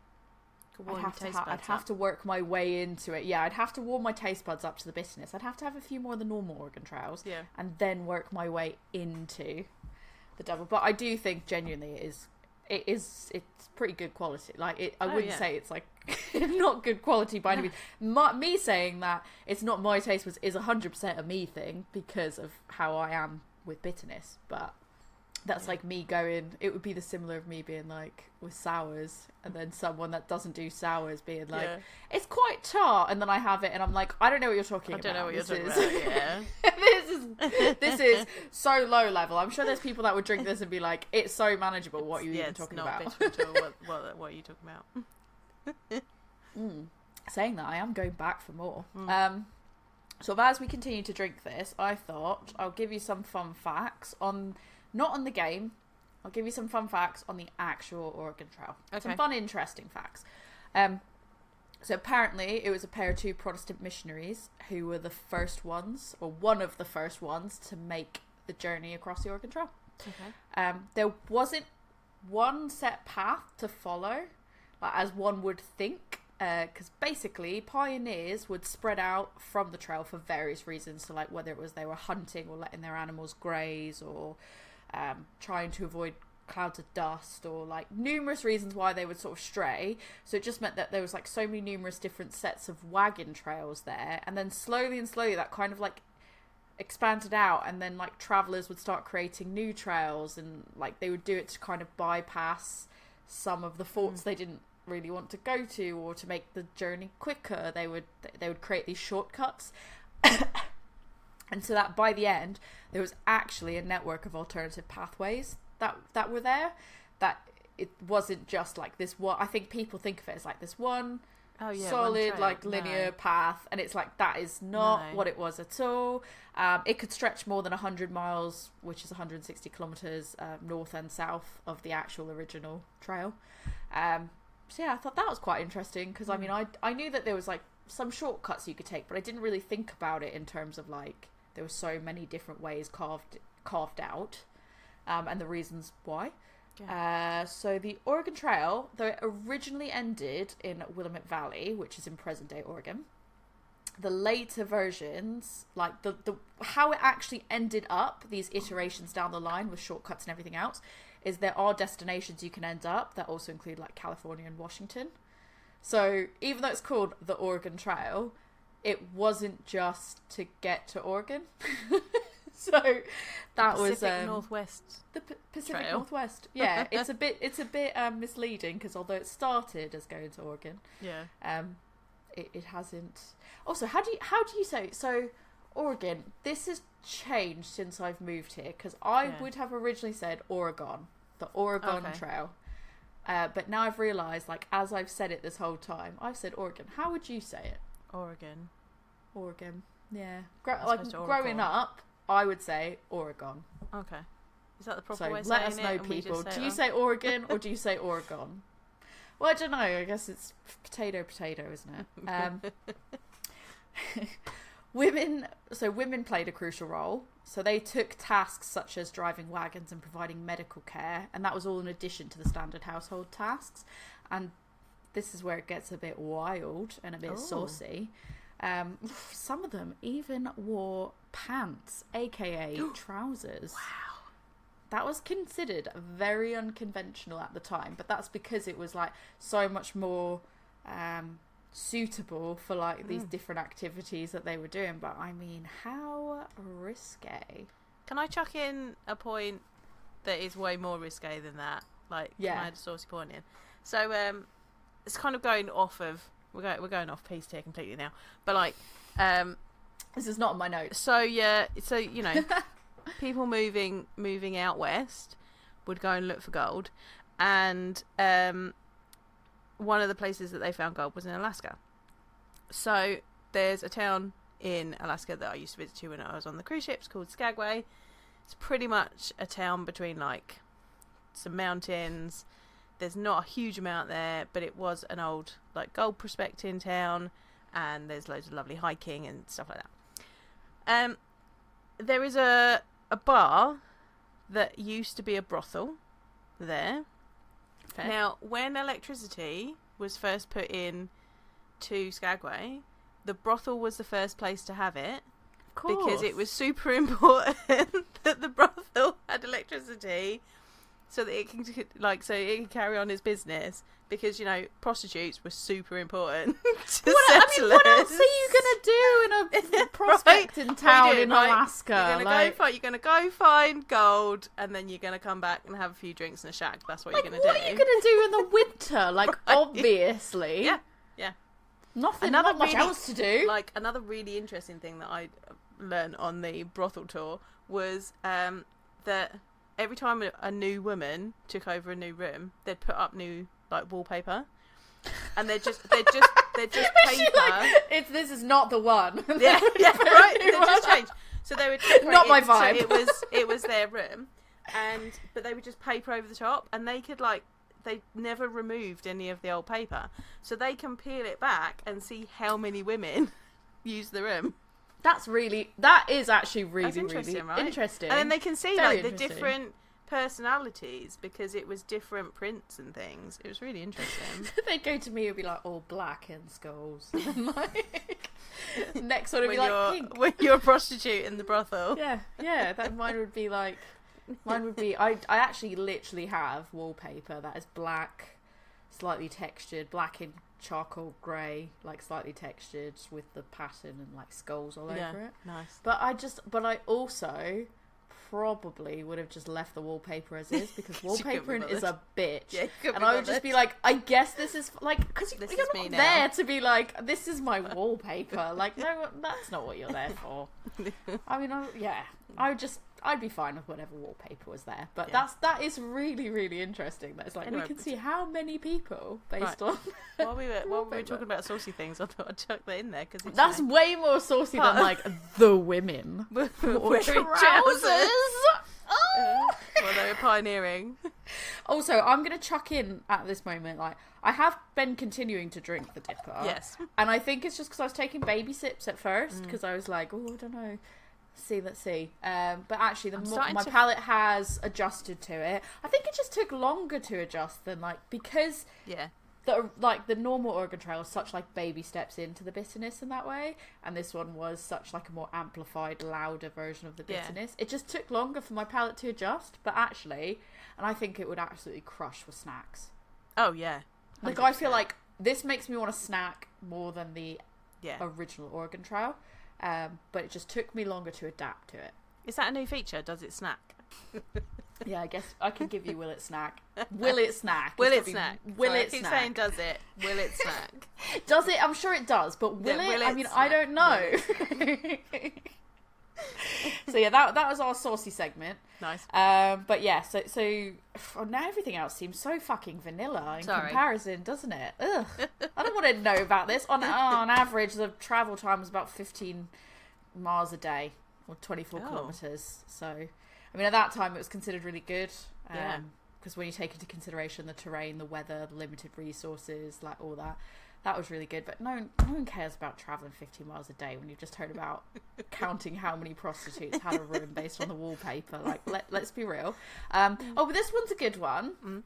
I'd have, to ha- I'd have to work my way into it. Yeah, I'd have to warm my taste buds up to the bitterness. I'd have to have a few more of the normal Oregon Trails Yeah. and then work my way into the double. But I do think genuinely it is it is it's pretty good quality. Like it, I Oh, wouldn't yeah. say it's like <laughs> not good quality by any means. <laughs> My, me saying that it's not my taste was is hundred percent a me thing because of how I am with bitterness. But that's like me going. It would be the similar of me being like with sours, and then someone that doesn't do sours being like, yeah. it's quite tart, and then I have it, and I'm like, I don't know what you're talking about. I don't know what you're This talking is- about. Yeah. <laughs> this is this is so low level. I'm sure there's people that would drink this and be like, "It's so manageable." What are you yeah, even talking about? bitter at all. What, what, what are you talking about? <laughs> <laughs> Mm. Saying that, I am going back for more. Mm. Um, so as we continue to drink this, I thought I'll give you some fun facts on not on the game. I'll give you some fun facts on the actual Oregon Trail. Some fun, interesting facts. Um, so apparently, it was a pair of two Protestant missionaries who were the first ones, or one of the first ones, to make the journey across the Oregon Trail. Okay. Um, there wasn't one set path to follow, like, as one would think, because basically pioneers would spread out from the trail for various reasons. So, like whether it was they were hunting or letting their animals graze, or um, trying to avoid clouds of dust, or like numerous reasons why they would sort of stray. So it just meant that there was like so many numerous different sets of wagon trails there, and then slowly and slowly that kind of like expanded out and then like travelers would start creating new trails and like they would do it to kind of bypass some of the forts they didn't really want to go to or to make the journey quicker. They would they would create these shortcuts <coughs> and so that by the end there was actually a network of alternative pathways that that were there that it wasn't just like this one i think people think of it as like this one Oh yeah. solid like No. linear path and it's like that is not No. what it was at all um, it could stretch more than 100 miles which is 160 kilometers uh, north and south of the actual original trail um, so yeah i thought that was quite interesting because i Mm. mean I, I knew that there was like some shortcuts you could take but i didn't really think about it in terms of like there were so many different ways carved carved out um, and the reasons why uh, so the Oregon Trail, though it originally ended in Willamette Valley, which is in present-day Oregon, the later versions, like the, the how it actually ended up, these iterations down the line with shortcuts and everything else, is there are destinations you can end up that also include like California and Washington. So even though it's called the Oregon Trail, it wasn't just to get to Oregon. <laughs> so that was Pacific um, Northwest. the P- Pacific Trail. Northwest. Yeah, <laughs> it's a bit it's a bit um, misleading because although it started as going to Oregon, Yeah. um, it, it hasn't. Also, how do you how do you say so? Oregon. This has changed since I've moved here because I Yeah. would have originally said Oregon, the Oregon Okay. Trail. Uh, but now I've realised, like as I've said it this whole time, I've said Oregon. How would you say it? Oregon. Oregon. Yeah. Gro- like growing up, I would say Oregon. Okay. Is that the proper So way let us know, people. Do you say Oregon or <laughs> do you say Oregon? Well, I don't know. I guess it's potato, potato, isn't it? Um, <laughs> women. So women played a crucial role. So they took tasks such as driving wagons and providing medical care, and that was all in addition to the standard household tasks. And this is where it gets a bit wild and a bit Oh. saucy. Um, <laughs> some of them even wore pants, aka <gasps> trousers. Wow. That was considered very unconventional at the time, but that's because it was like so much more um, suitable for like these Mm. different activities that they were doing. But I mean, how risque? Can I chuck in a point that is way more risque than that? Like, Yeah. can I add a saucy point in? So, um, it's kind of going off of we're going we're going off piece here completely now. But like, um, This is not on my notes. so yeah, so you know, <laughs> people moving moving out west would go and look for gold, and um, one of the places that they found gold was in Alaska. So there's a town in Alaska that I used to visit to when I was on the cruise ships called Skagway. It's pretty much a town between like some mountains. There's not a huge amount there, but it was an old like gold prospecting town, and there's loads of lovely hiking and stuff like that. Um, there is a a bar that used to be a brothel there. Okay. Now, when electricity was first put in to Skagway, the brothel was the first place to have it Of because it was super <laughs> important that the brothel had electricity so that it can like so it can carry on its business because you know prostitutes were super important <laughs> to What, I mean, what else are you gonna do in a <laughs> <laughs> prospecting town in right? Alaska? You're gonna like, go find you're gonna go find gold, and then you're gonna come back and have a few drinks in a shack. That's what like, you're gonna what do. What are you gonna do in the winter? Like, Right. obviously, Yeah, yeah. nothing, Another not much really- else to do. Like another really interesting thing that I learned on the brothel tour was um, that every time a- new woman took over a new room, they'd put up new like wallpaper, and they'd just they'd just they'd <laughs> just paper. like, it's this is not the one. yeah, <laughs> yeah, right. They just changed. So they would <laughs> Not my it, so vibe. it was it was their room, and but they would just paper over the top, and they could like they never removed any of the old paper, so they can peel it back and see how many women use the room, That's really that is actually really That's interesting, really right? interesting. and then they can see Very like the different personalities because it was different prints and things. It was really interesting. <laughs> They'd go to me and be like all black and skulls. <laughs> Like next one would when be like pink. when you're a prostitute in the brothel. Yeah, yeah. That <laughs> mine would be like mine would be. I I actually literally have wallpaper that is black, slightly textured, black and charcoal grey, like slightly textured with the pattern and like skulls all Yeah, over it. nice. But I just, but I also probably would have just left the wallpaper as is because <laughs> couldn't be wallpapering is a bitch. Yeah, and I would just be like, I guess this is like because you're is me not now. there to be like, this is my <laughs> wallpaper. like, no, that's not what you're there for. <laughs> I mean, I, yeah, I would just, I'd be fine with whatever wallpaper was there. But Yeah. that's that is really really interesting. That it's like Anyway, we can see how many people based Right. on. while we were while we were <laughs> talking about saucy things, I thought I'd chuck that in there because That's way more saucy than like the women. <laughs> wearing trousers. Oh. <laughs> well, they were pioneering. Also, I'm gonna chuck in at this moment. Like, I have been continuing to drink the DIPA. Yes. and I think it's just because I was taking baby sips at Mm. first because I was like, oh, I don't know. See, let's see. Um, but actually, the I'm mo- my to- palate has adjusted to it. I think it just took longer to adjust than like because Yeah. the like the normal Oregon Trail is such like baby steps into the bitterness in that way, and this one was such like a more amplified, louder version of the Yeah. bitterness. It just took longer for my palate to adjust, but actually, and I think it would absolutely crush with snacks. Oh yeah. Like I feel like this makes me want to snack more than the yeah. original Oregon Trail, um, but it just took me longer to adapt to it. Is that a new feature? Does it snack? <laughs> Yeah, I guess I can give you Will It Snack. <laughs> Will It Snack. Will it snack? Will Sorry, It I keep Snack. saying does it? Will it snack? <laughs> Does it? I'm sure it does, but will Yeah, it? will I mean, I don't know. So yeah, that that was our saucy segment. nice. Um, but yeah, so so oh, now everything else seems so fucking vanilla in Sorry. comparison, doesn't it? Ugh. I don't want to know about this. On on average, the travel time is about 15 miles a day or 24 Oh. kilometers. So, I mean, at that time, it was considered really good. Um, Yeah. Because when you take into consideration the terrain, the weather, the limited resources, like all that, that was really good. But no, no one cares about traveling 15 miles a day when you've just heard about <laughs> counting how many prostitutes had a room based on the wallpaper. Like, let, let's be real. Um, oh, but this one's a good one. Mm.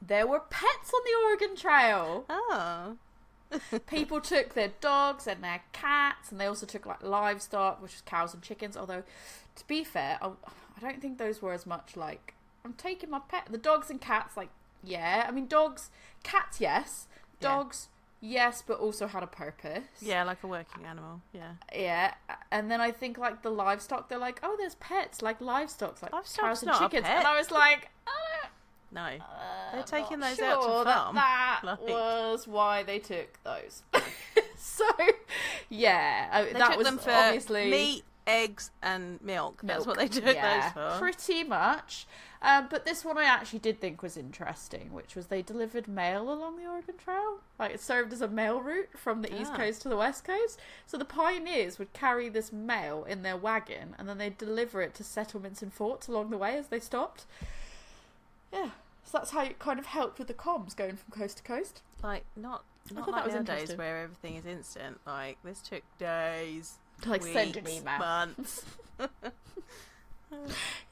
There were pets on the Oregon Trail. Oh. <laughs> People took their dogs and their cats, and they also took like livestock, which was cows and chickens. Although, to be fair, I, I don't think those were as much like I'm taking my pet. The dogs and cats, like yeah, I mean dogs, cats, yes, Yeah. Yes, but also had a purpose. Yeah, like a working animal. Yeah. Yeah, and then I think like the livestock, they're like, oh, there's pets, like livestock, like Livestock's cows and not a chickens, pet. and I was like, uh, No. Uh, They're taking those out to sure that farm. That <laughs> Like- was why they took those. <laughs> so, yeah, I- They that took was them for obviously meat, eggs, and milk. That's what they milk. took yeah, those for. Pretty much. Um, but this one I actually did think was interesting, which was they delivered mail along the Oregon Trail. Like it served as a mail route from the east Ah. coast to the west coast. So the pioneers would carry this mail in their wagon and then they'd deliver it to settlements and forts along the way as they stopped. Yeah. So that's how it kind of helped with the comms going from coast to coast. Like not not thought like that was nowadays interesting. where everything is instant. Like this took days, Like weeks, send an email. months. <laughs> <laughs>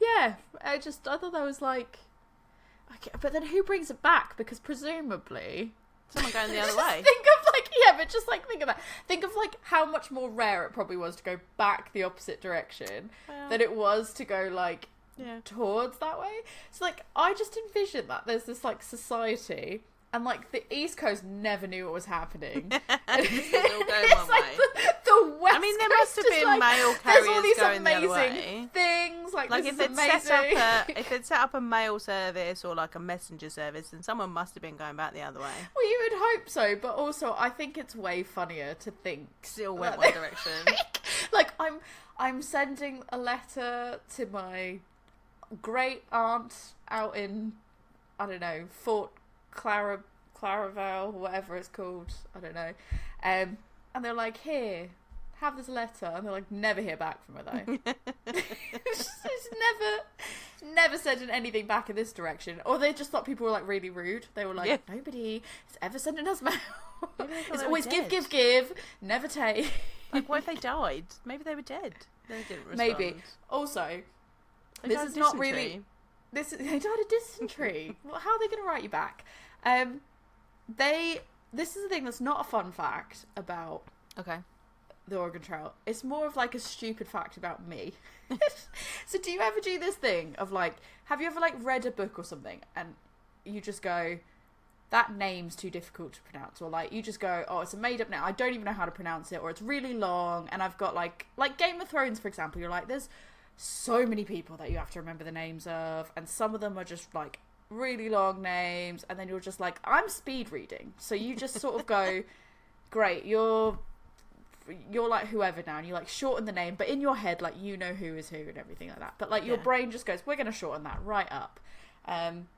Yeah, I just I thought that was like, okay, but then who brings it back? Because presumably, Someone going the <laughs> other way. Think of like yeah, but just like think of that. Think of like how much more rare it probably was to go back the opposite direction Well, than it was to go like yeah. towards that way. So like I just envision that there's this like society. And like the East Coast never knew what was happening. <laughs> This <laughs> is all going it's like the, the West I mean, there Coast must have been like, mail There's all carriers these going the other amazing way. things. Like, Like this if they'd amazing. set up a if they'd set up a mail service or like a messenger service, then someone must have been going back the other way. Well, you would hope so, but also I think it's way funnier to think Still went one direction. <laughs> like I'm I'm sending a letter to my great aunt out in I don't know Fort Clara Claraval, whatever it's called. I don't know. Um, and they're like, here, have this letter, and they're like, never hear back from her though. <laughs> <laughs> it's it's never, never sending anything back in this direction. Or they just thought people were like really rude. They were like, Yeah. nobody is ever sending us mail. Maybe they thought <laughs> it's always give, give, give, never take. Like, what if they died? Maybe they were dead. They didn't respond. Maybe. Also, They this is not really- this they died of dysentery. well, how are they going to write you back? Um, they. This is the thing that's not a fun fact about Okay. the Oregon Trail. It's more of like a stupid fact about me. <laughs> <laughs> so, do you ever do this thing of like, have you ever like read a book or something and you just go, that name's too difficult to pronounce, or like you just go, oh, it's a made up name. I don't even know how to pronounce it, or it's really long, and I've got like like Game of Thrones, for example. You're like, there's so many people that you have to remember the names of, and some of them are just like really long names, and then you're just like, I'm speed reading, so you just sort of go, <laughs> great, you're you're like whoever now, and you like shorten the name, but in your head, like you know who is who and everything like that. But like your Yeah. brain just goes, we're to shorten that right up. Um,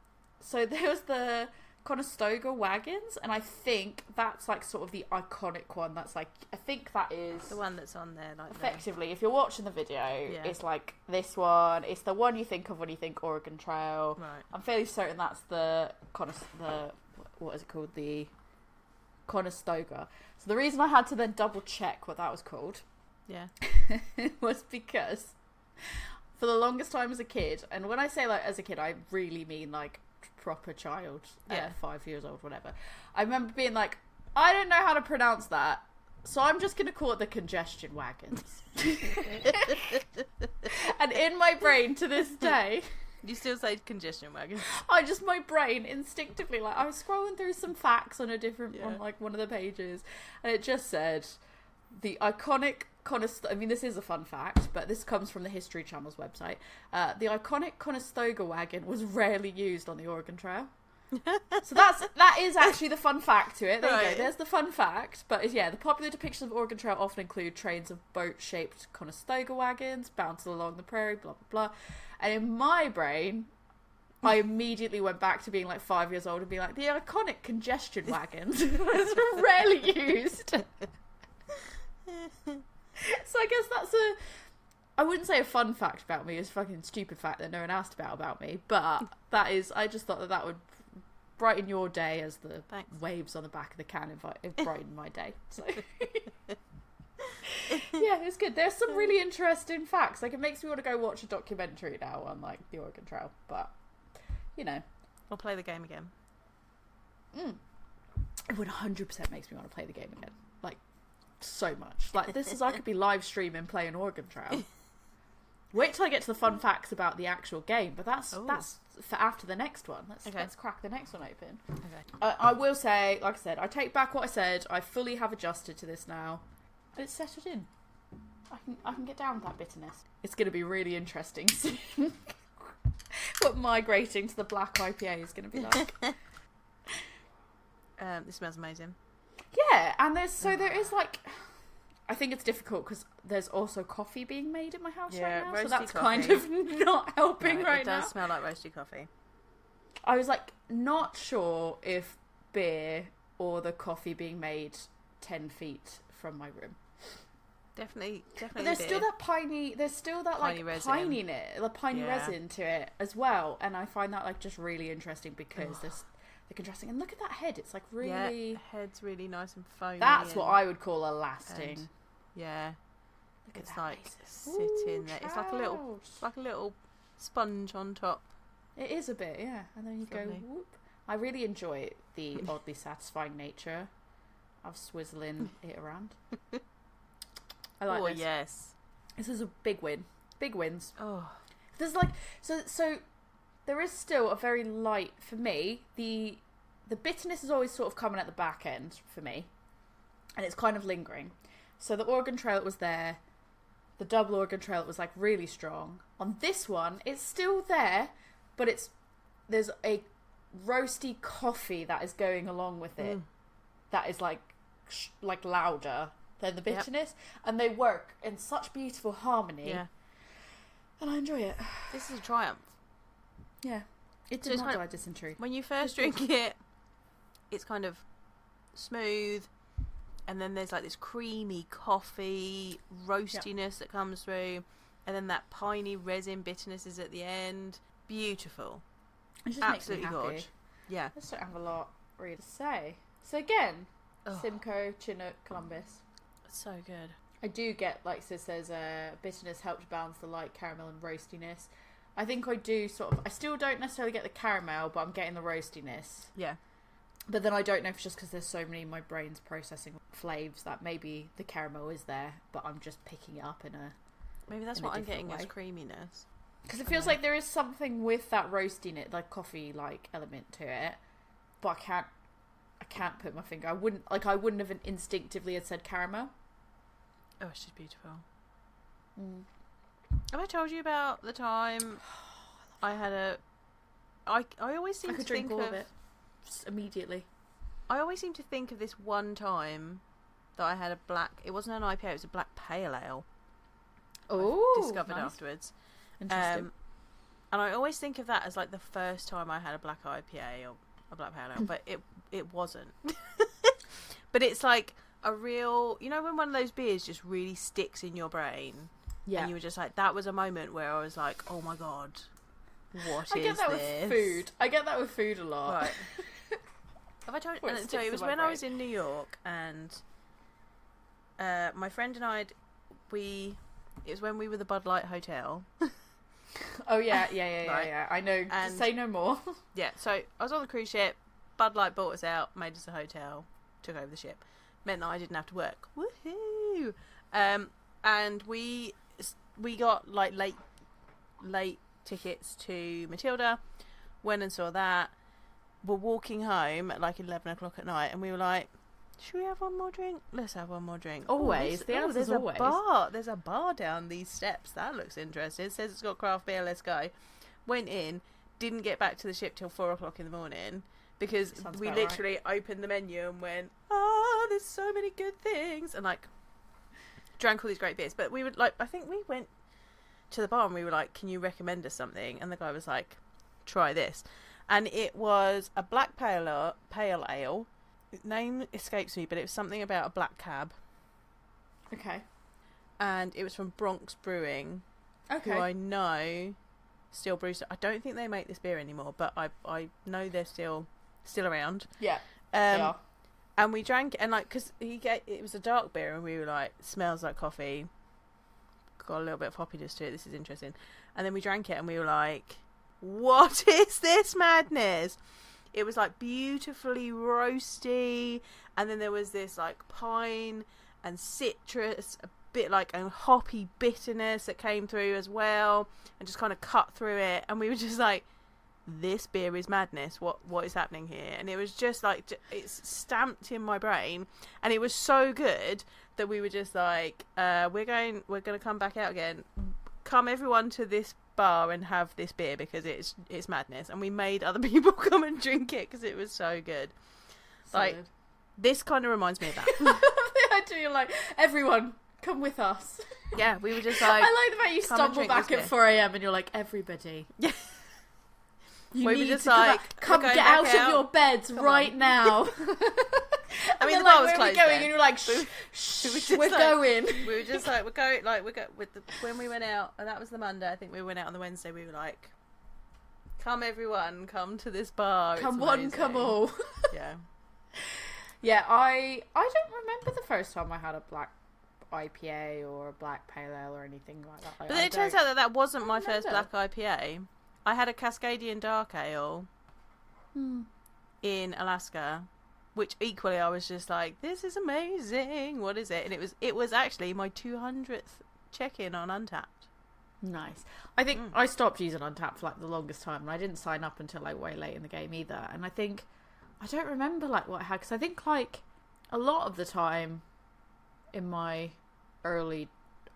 so <laughs> there was the Conestoga wagons, and I think that's like sort of the iconic one. That's like I think that is The one that's on there, like effectively, if you're watching the video, Yeah. it's like this one. It's the one you think of when you think Oregon Trail. Right. I'm fairly certain that's the Cones- the what is it called the Conestoga. So the reason I had to then double check what that was called Yeah. <laughs> was because for the longest time as a kid, and when I say like as a kid, I really mean like proper child, Yeah. yeah, five years old, whatever. I remember being like, I don't know how to pronounce that, so I'm just gonna call it the congestion wagons. <laughs> and in my brain to this day, You still say congestion wagon. I just my brain instinctively like I was scrolling through some facts on a different Yeah. on like one of the pages, and it just said the iconic Conestoga. I mean, this is a fun fact, but this comes from the History Channel's website. Uh, the iconic Conestoga wagon was rarely used on the Oregon Trail. <laughs> so that's that is actually the fun fact to it. There you go. There's the fun fact. But yeah, the popular depictions of Oregon Trail often include trains of boat-shaped Conestoga wagons bouncing along the prairie, blah blah blah. And in my brain, I immediately went back to being like five years old and being like, the iconic congestion <laughs> wagons <laughs> was rarely used. so I guess that's a. I wouldn't say a fun fact about me. It's a fucking stupid fact that no one asked about about me. But <laughs> that is, I just thought that that would brighten your day as the Thanks. waves on the back of the can invi- <laughs> brighten my day. So. <laughs> yeah, it's good. There's some really interesting facts. Like it makes me want to go watch a documentary now on like the Oregon Trail. But you know, We'll play the game again. Mm. it would 100% makes me want to play the game again. So much. Like this is I could be live streaming playing Oregon Trail. <laughs> Wait till I get to the fun facts about the actual game, but that's Ooh. that's for after the next one. Let's Okay. let's crack the next one open. Okay. Uh, I will say, like I said, I take back what I said. I fully have adjusted to this now. And it's settled in. I can I can get down with that bitterness. It's going to be really interesting <laughs> soon. what migrating to the black IPA is going to be like. <laughs> Um, this smells amazing. Yeah, and there's so there is <sighs> like. I think it's difficult because there's also coffee being made in my house Yeah, right now, so roasty that's coffee. kind of <laughs> not helping No, right it does now. smell like roasted coffee. I was like not sure if beer or the coffee being made ten feet from my room. Definitely, But definitely. there's beer. still that piney. There's still that Piney like resin. pininess, the piney Yeah. resin to it as well, and I find that like just really interesting because there's the contrasting. And look at that head; it's like really. Yeah, head's really nice and foamy. That's what I would call a lasting. and- Yeah, look at it's that like sitting there. It's like a little, like a little sponge on top. It is a bit, yeah. And then you go whoop. I really enjoy the <laughs> oddly satisfying nature of swizzling <laughs> it around. I like oh this. yes. This is a big win. Big wins. Oh, There's like so so there is still a very light for me. The the bitterness is always sort of coming at the back end for me. And it's kind of lingering. So the Oregon Trail was there. The double Oregon Trail was like really strong. On this one, it's still there, but it's there's a roasty coffee that is going along with it. Mm. That is like sh- like louder than the Yep. bitterness, and they work in such beautiful harmony. yeah. And I enjoy it. This is a triumph. Yeah. It did it's not die of dysentery. When you first drink <laughs> it, it's kind of smooth, and then there's like this creamy coffee roastiness that comes through, and then that piney resin bitterness is at the end. Beautiful, It just absolutely makes me happy. gorge. Yeah. I just don't have a lot really to say. So again, Oh, Simcoe, Chinook, Columbus. so good. I do get, like Sis says, uh, bitterness helps balance the light caramel and roastiness. I think I do sort of. I still don't necessarily get the caramel, but I'm getting the roastiness. Yeah. But then I don't know if it's just because there's so many in my brain's processing flavors that maybe the caramel is there, but I'm just picking it up in a Maybe that's what I'm getting way. creaminess. Because it feels like there is something with that roasting it, like coffee like element to it, but I can't, I can't put my finger. I wouldn't like I wouldn't have instinctively had said caramel. Oh, she's beautiful. Mm. Have I told you about the time <sighs> I had a? I I always seem I to could drink think all of, of it just immediately. I always seem to think of this one time that I had a black. It wasn't an IPA. It was a black pale ale. Oh, discovered nice. afterwards. Interesting. Um, and I always think of that as like the first time I had a black IPA or a black pale ale, <laughs> but it it wasn't. <laughs> but it's like a real, you know, when one of those beers just really sticks in your brain, yeah, and you were just like, that was a moment where I was like, oh my god, what is this? I get that this? with food. I get that with food a lot. Right. <laughs> Have I told you? So it was when I was in New York, and uh, my friend and I, we, it was when we were the Bud Light Hotel. Oh yeah, yeah, yeah, yeah, Right. yeah. I know. And- say no more. <laughs> Yeah, so I was on the cruise ship. Bud Light bought us out, made us a hotel, took over the ship. Meant that I didn't have to work. Woohoo! Um, and we we got like late late tickets to Matilda. Went and saw that. We're walking home at like eleven o'clock at night, and we were like, "Should we have one more drink? Let's have one more drink." Oh, Always. this- The oh, there's always. a bar. There's a bar down these steps. That looks interesting. It says it's got craft beer. Let's go. Went in. Didn't get back to the ship till four o'clock in the morning because Sounds we about right. literally opened the menu and went, "Oh, there's so many good things," and like drank all these great beers. But we would like, I think we went to the bar and we were like, "Can you recommend us something?" And the guy was like, "Try this," and it was a black pale ale, pale ale. Name escapes me, but it was something about a black cab, Okay. and it was from Bronx Brewing, Okay. who I know still brews. I don't think they make this beer anymore, but I I know they're still still around. yeah. Um, they are. And we drank it, and like because he get it was a dark beer and we were like smells like coffee. Got a little bit of hoppiness to it this is interesting. And then we drank it and we were like what <laughs> is this madness? It was like beautifully roasty and then there was this like pine and citrus a bit like a hoppy bitterness that came through as well and just kind of cut through it and we were just like this beer is madness what what is happening here and it was just like it's stamped in my brain and it was so good that we were just like uh we're going we're going to come back out again come everyone to this bar and have this beer because it's it's madness, and we made other <laughs> people come and drink it because it was so good. Like- This kind of reminds me of that. <laughs> the idea like everyone come with us. yeah, we were just <laughs> like, I like the fact you stumble back at 4 a.m. and you're like, everybody. Yeah. You We need just to like, out- come get out, out. of your beds Come right on. now. <laughs> <laughs> I mean, the bar like, was where are we going? then. And you're like, We- shh, we were shh, <laughs> we're like- going. we were just like, we're going, like, we go with the when we went out, and that was the Monday. I think we went out on the Wednesday. We were like, come everyone, come to this bar. it's Come one, come all. Yeah, Yeah, I I don't remember the first time I had a black IPA or a black pale ale or anything like that. but then it turns out that that wasn't my first black IPA. I had a Cascadian Dark Ale Hmm. in Alaska, which equally I was just like, this is amazing. What is it? And it was it was actually my two hundredth check in on Untappd. Nice. I think Mm. I stopped using Untappd for like the longest time, and I didn't sign up until like way late in the game either. And I think I don't remember like what I had because I think like a lot of the time in my early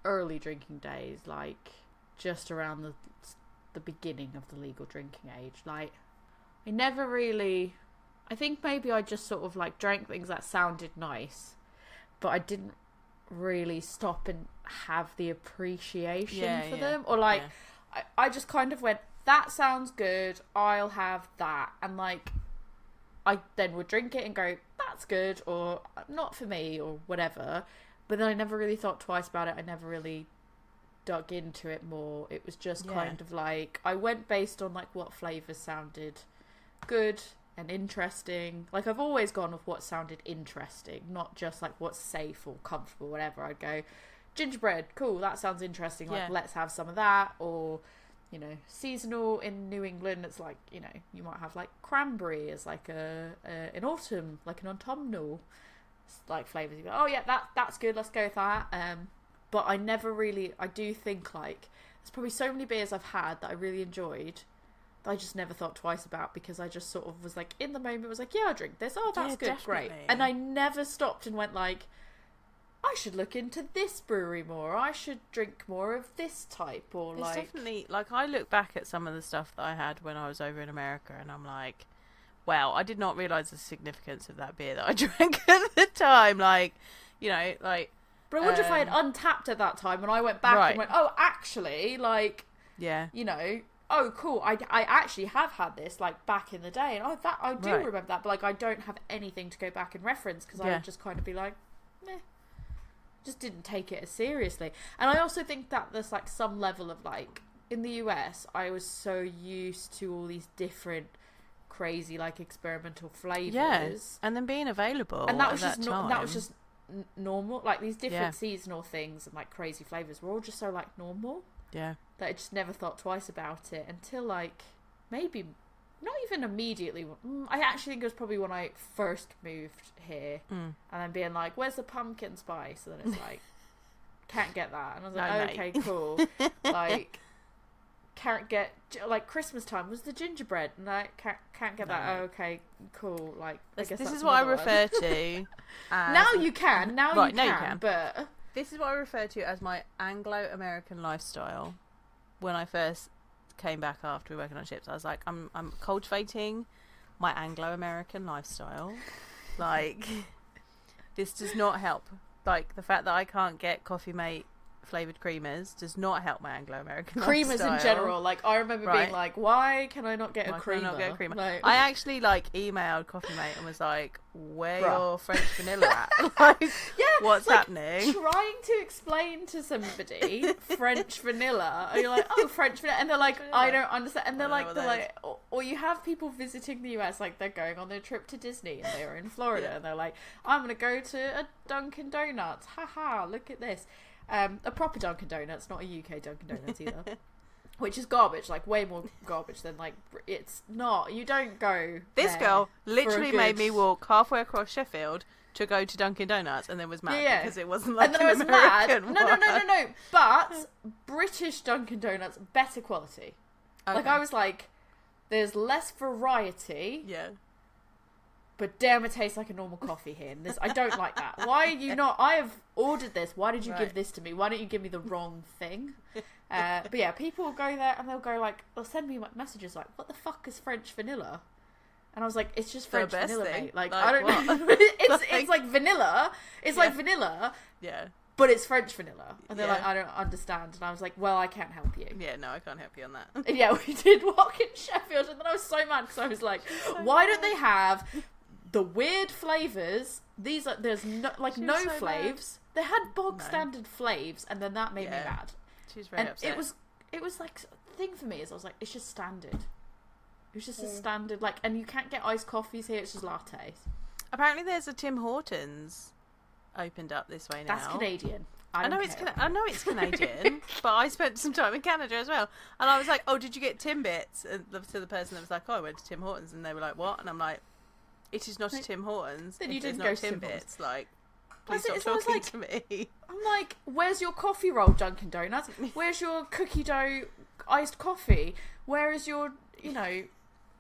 early drinking days, like just around the the beginning of the legal drinking age, like I never really. I think maybe I just sort of like drank things that sounded nice, but I didn't really stop and have the appreciation Yeah, for yeah, them. Or like yeah. I, I just kind of went that sounds good. I'll have that. And like i then would drink it and go that's good or not for me or whatever. But then i never really thought twice about it. I never really dug into it more. It was just Yeah. kind of like i went based on like what flavors sounded good and interesting. Like i've always gone with what sounded interesting not just like what's safe or comfortable whatever. I'd go gingerbread cool that sounds interesting like Yeah. let's have some of that. Or you know seasonal in new england it's like you know you might have like cranberry as like a, a in autumn like an autumnal like flavors. You go oh yeah that that's good let's go with that. Um but i never really i do think like there's probably so many beers i've had that i really enjoyed that i just never thought twice about because i just sort of was like in the moment was like yeah i'll drink this oh that's Yeah, good great and i never stopped and went like I should look into this brewery more. I should drink more of this type, or It's like definitely like I look back at some of the stuff that I had when I was over in America, and I'm like, wow, I did not realize the significance of that beer that I <laughs> drank at the time. Like, you know, like But I wonder if I had Um, Untappd at that time and I went back Right. and went, oh, actually, like, yeah, you know, oh, cool. I, I actually have had this like back in the day, and oh, that I do Right. remember that, but like I don't have anything to go back and reference because I would just kind of be like, meh. Just didn't take it as seriously, and I also think that there's like some level of like in the US, I was so used to all these different crazy like experimental flavors. yeah, and then being available, and that was just that no- that was just n- normal. Like these different Yeah. seasonal things and like crazy flavors were all just so like normal yeah, that I just never thought twice about it until like maybe not even immediately. Mm, I actually think it was probably when I first moved here mm. and then being like, "Where's the pumpkin spice?" And then it's <laughs> like, "Can't get that." And I was No, like, mate. "Okay, cool." <laughs> like. Can't get like Christmas time was the gingerbread, and I can't can't get that. Oh, okay, cool. Like I This, guess this is what I another one. refer to. <laughs> as Now you can. Now Right, you now can. you can. But This is what I refer to as my Anglo-American lifestyle. When I first came back after working on ships, I was like, I'm I'm cultivating my Anglo-American lifestyle. Like, <laughs> this does not help. Like the fact that I can't get Coffee Mate flavored creamers does not help my Anglo-American creamers lifestyle. in general, like I remember Right. being like, "Why can I not get Why a I creamer?" not get a creamer? Like, I <laughs> actually like emailed Coffee Mate and was like, "Where Bruh. your French vanilla at? <laughs> <laughs> like, yeah, what's like, happening?" Trying to explain to somebody French vanilla, and you're like, "Oh, French vanilla," and they're like, "I don't understand," and they're I like, "They're like," or, oh, or you have people visiting the US, like they're going on their trip to Disney and they're in Florida, Yeah. and they're like, "I'm gonna go to a Dunkin' Donuts, haha, look at this." Um, a proper Dunkin' Donuts, not a UK Dunkin' Donuts either. <laughs> Which is garbage, like way more garbage than like it's not. You don't go. This girl literally made me walk halfway across Sheffield to go to Dunkin' Donuts, and then was mad Yeah, because it wasn't like and then an I was mad. American No, no, no, no, no. <laughs> But British Dunkin' Donuts better quality. Like I was like, there's less variety, yeah, but damn, it tastes like a normal coffee here. And this, I don't like that. Why are you not? I have ordered this. Why did you Right. give this to me? Why don't you give me the wrong thing? Uh, but yeah, people will go there and they'll go like, they'll send me like, messages like, "What the fuck is French vanilla?" And I was like, "It's just French vanilla, thing. mate. Like, Like I don't what? know. <laughs> it's Like- it's like vanilla. It's like vanilla, Yeah. but it's French vanilla." And they're Yeah. like, "I don't understand." And I was like, "Well, I can't help you." Yeah, no, I can't help you on that. And <laughs> yeah, we did walk in Sheffield, and then I was so mad because I was like, <laughs> "Why don't they have the weird flavors? These are there's no like no so flavs. They had bog No. standard flavs, and then that made me Yeah. mad. She's very And upset. it was it was like thing for me is I was like, it's just standard. It was just a standard like, and you can't get iced coffees here. It's just lattes. Apparently, there's a Tim Hortons opened up this way now. That's Canadian. I, I know it's. Cana- I know it's <laughs> Canadian, but I spent some time in Canada as well, and I was like, "Oh, did you get Timbits?" And the, to the person that was like, "Oh, I went to Tim Hortons," and they were like, "What?" And I'm like, "It is not a Like, Tim Hortons. then you didn't not go to Tim Timbits. Like, please it, stop talking like- to me." <laughs> I'm like, where's your coffee roll, Dunkin' Donuts? <laughs> Where's your cookie dough iced coffee? Where is your, you know,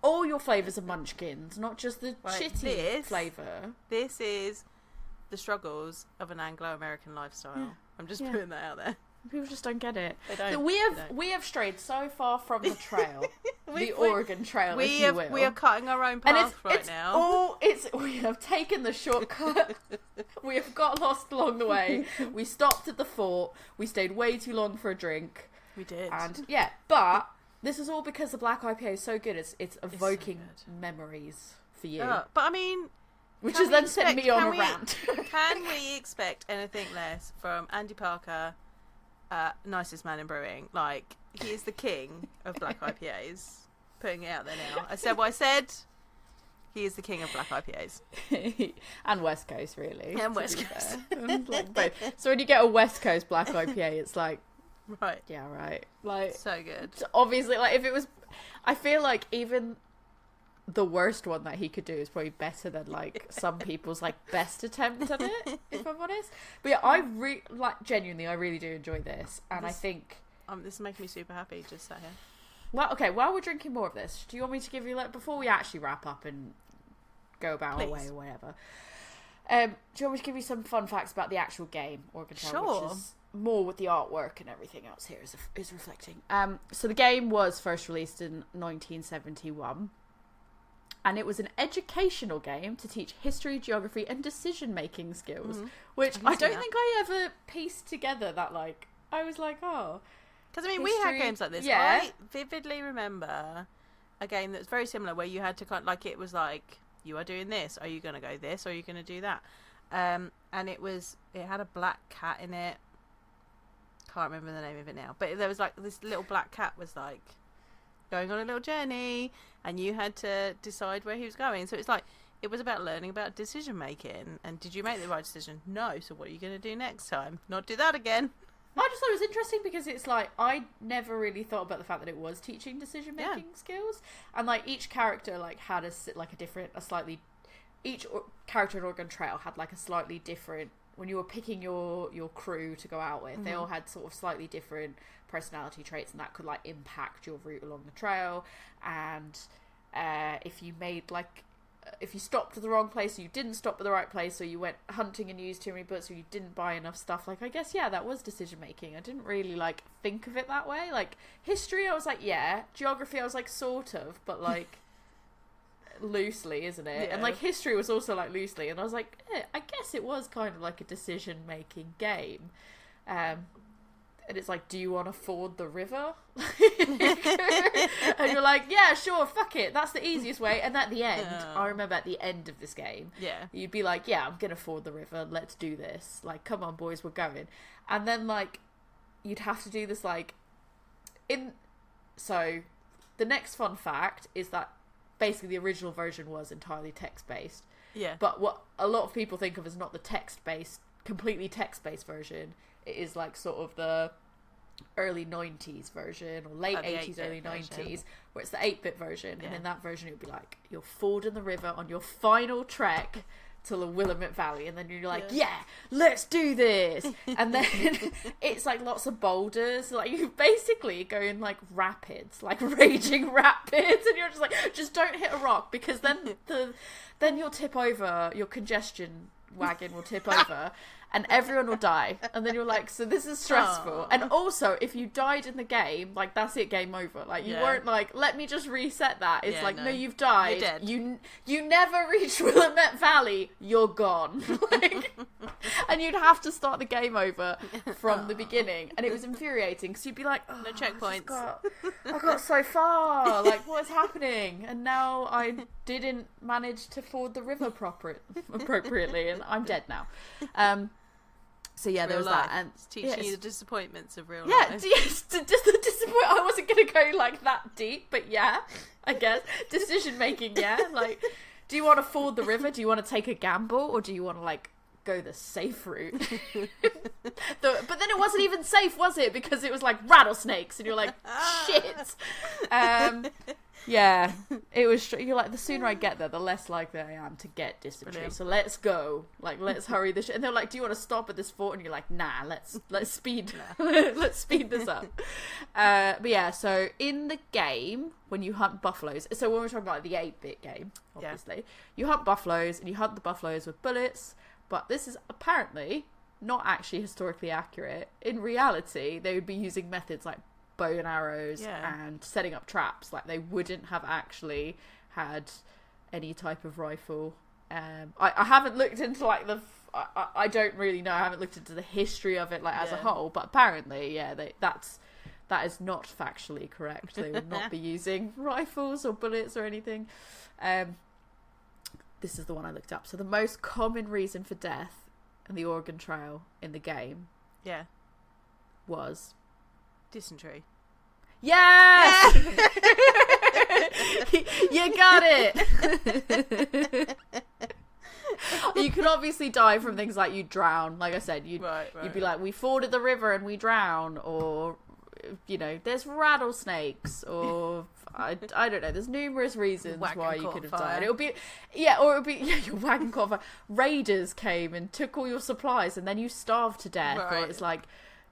all your flavors of Munchkins, not just the Right, shitty this- flavor. This is the struggles of an Anglo-American lifestyle. Yeah. I'm just Yeah. putting that out there. People just don't get it. They don't. we have we have strayed so far from the trail, <laughs> the Oregon Trail, we if you have, will. we are cutting our own and path it's, right it's now. all it's we have taken the shortcut. <laughs> we have got lost along the way. We stopped at the fort. We stayed way too long for a drink. we did. And yeah, but this is all because the black IPA is so good. It's it's evoking good. memories for you, Uh, but I mean, which has then sent me on a rant. <laughs> Can we expect anything less from Andy Parker, uh, nicest man in brewing? Like he is the king of black <laughs> IPAs. Putting it out there now. I said what I said. He is the king of black IPAs. <laughs> and West Coast, really. And West Coast. <laughs> Like. So when you get a West Coast black IPA, it's like, Right. yeah, right. Like So good. Obviously, like if it was, I feel like even the worst one that he could do is probably better than like <laughs> some people's like best attempt at it. If I'm <laughs> honest, but yeah, I re like genuinely, I really do enjoy this, and I think. Um, this is making me super happy. Just sat here. Well, okay. While we're drinking more of this, do you want me to give you like before we actually wrap up and go about our way or whatever? Um, do you want me to give you some fun facts about the actual game, Trail, Sure. which is more with the artwork and everything else here is, is reflecting. Um, so the game was first released in 1971, and it was an educational game to teach history, geography, and decision-making skills, Mhm. which I don't that. think I ever pieced together. That like I was like, oh, Because I mean, we had games like this. yeah. I vividly remember a game that's very similar, where you had to kind of, like it was like you are doing this. Are you going to go this? Or are you going to do that? Um, and it was it had a black cat in it. Can't remember the name of it now, but there was like this little black cat was like going on a little journey, and you had to decide where he was going. So it's like it was about learning about decision making. And did you make the right decision? No. So what are you going to do next time? Not do that again. I just thought it was interesting because it's like I never really thought about the fact that it was teaching decision making skills, and like each character like had a like a different, a slightly each character in Oregon Trail had like a slightly different. When you were picking your your crew to go out with, they Mhm. all had sort of slightly different personality traits, and that could like impact your route along the trail. And uh, if you made like if you stopped at the wrong place or you didn't stop at the right place or you went hunting and used too many books or you didn't buy enough stuff like i guess yeah that was decision making i didn't really like think of it that way like history i was like yeah geography i was like sort of but like loosely isn't it and like history was also like loosely and i was like eh, i guess it was kind of like a decision making game um and it's like, do you want to ford the river? <laughs> and you're like, yeah, sure, fuck it, that's the easiest way. And at the end, Yeah. I remember at the end of this game, Yeah. you'd be like, yeah, I'm gonna ford the river, let's do this. Like, come on, boys, we're going. And then, like, you'd have to do this, like, in. So, the next fun fact is that basically the original version was entirely text based. Yeah. But what a lot of people think of as not the text based, completely text based version, it is like sort of the early 90s version or late oh, the 80s, 8-bit early version. 90s, where it's the 8 bit version. And in that version, it would be like you're fording the river on your final trek to the Willamette Valley, and then you're like, Yeah. yeah, let's do this. And then <laughs> it's like lots of boulders, like you basically go in like rapids, like <laughs> raging rapids, and you're just like, just don't hit a rock because then <laughs> the then you'll tip over, your congestion wagon will tip over. And everyone will die, and then you're like, so this is stressful. Aw. And also, if you died in the game, like that's it, game over. Like you Yeah. weren't like, let me just reset that. It's Yeah, like, no. no. you've died. You're dead. You you never <laughs> reach Willamette Valley. You're gone. <laughs> like, and you'd have to start the game over from the beginning, and it was infuriating because you'd be like, oh, No I checkpoints. got- I got so far. Like, what's happening? And now I didn't manage to ford the river proper appropriately, and I'm dead now. Um. So yeah, there was life. that, and It's teaching yeah, you the disappointments of real yeah, life. d- just the disappoint. I wasn't gonna go like that deep, but yeah, I guess decision making. Yeah, <laughs> like, do you want to ford the river? Do you want to take a gamble, or do you want to like go the safe route? <laughs> the, but then it wasn't even safe, was it? Because it was like rattlesnakes, and you're like, <laughs> shit. Um, yeah, <laughs> it was. str- You're like, the sooner I get there, the less likely I am to get dysentery. Brilliant. So let's go. Like, let's hurry this. And they're like, "Do you want to stop at this fort?" And you're like, "Nah, let's let's speed <laughs> let's speed this up." Uh, but yeah, so in the game when you hunt buffaloes, so when we're talking about the eight bit game, Yeah. obviously, you hunt buffaloes and you hunt the buffaloes with bullets. But this is apparently not actually historically accurate. In reality, they would be using methods like bow and arrows Yeah. and setting up traps. Like they wouldn't have actually had any type of rifle. Um, I, I haven't looked into like the. f- I, don't really know. I haven't looked into the history of it like as a whole. But apparently, yeah, they, that's that is not factually correct. They would not be <laughs> using rifles or bullets or anything. Um, this is the one I looked up. So the most common reason for death in the Oregon Trail in the game Yeah. was Dysentery. yes. <laughs> you got it. <laughs> you could obviously die from things like you drown. Like I said, you'd Right, right. you'd be like, we forded the river and we drown, or you know, there's rattlesnakes, or I, I don't know. There's numerous reasons wagon why you could have fire. died. It would be yeah, or it would be <laughs> yeah, your wagon caught fire. Raiders came and took all your supplies, and then you starved to death. Or it's like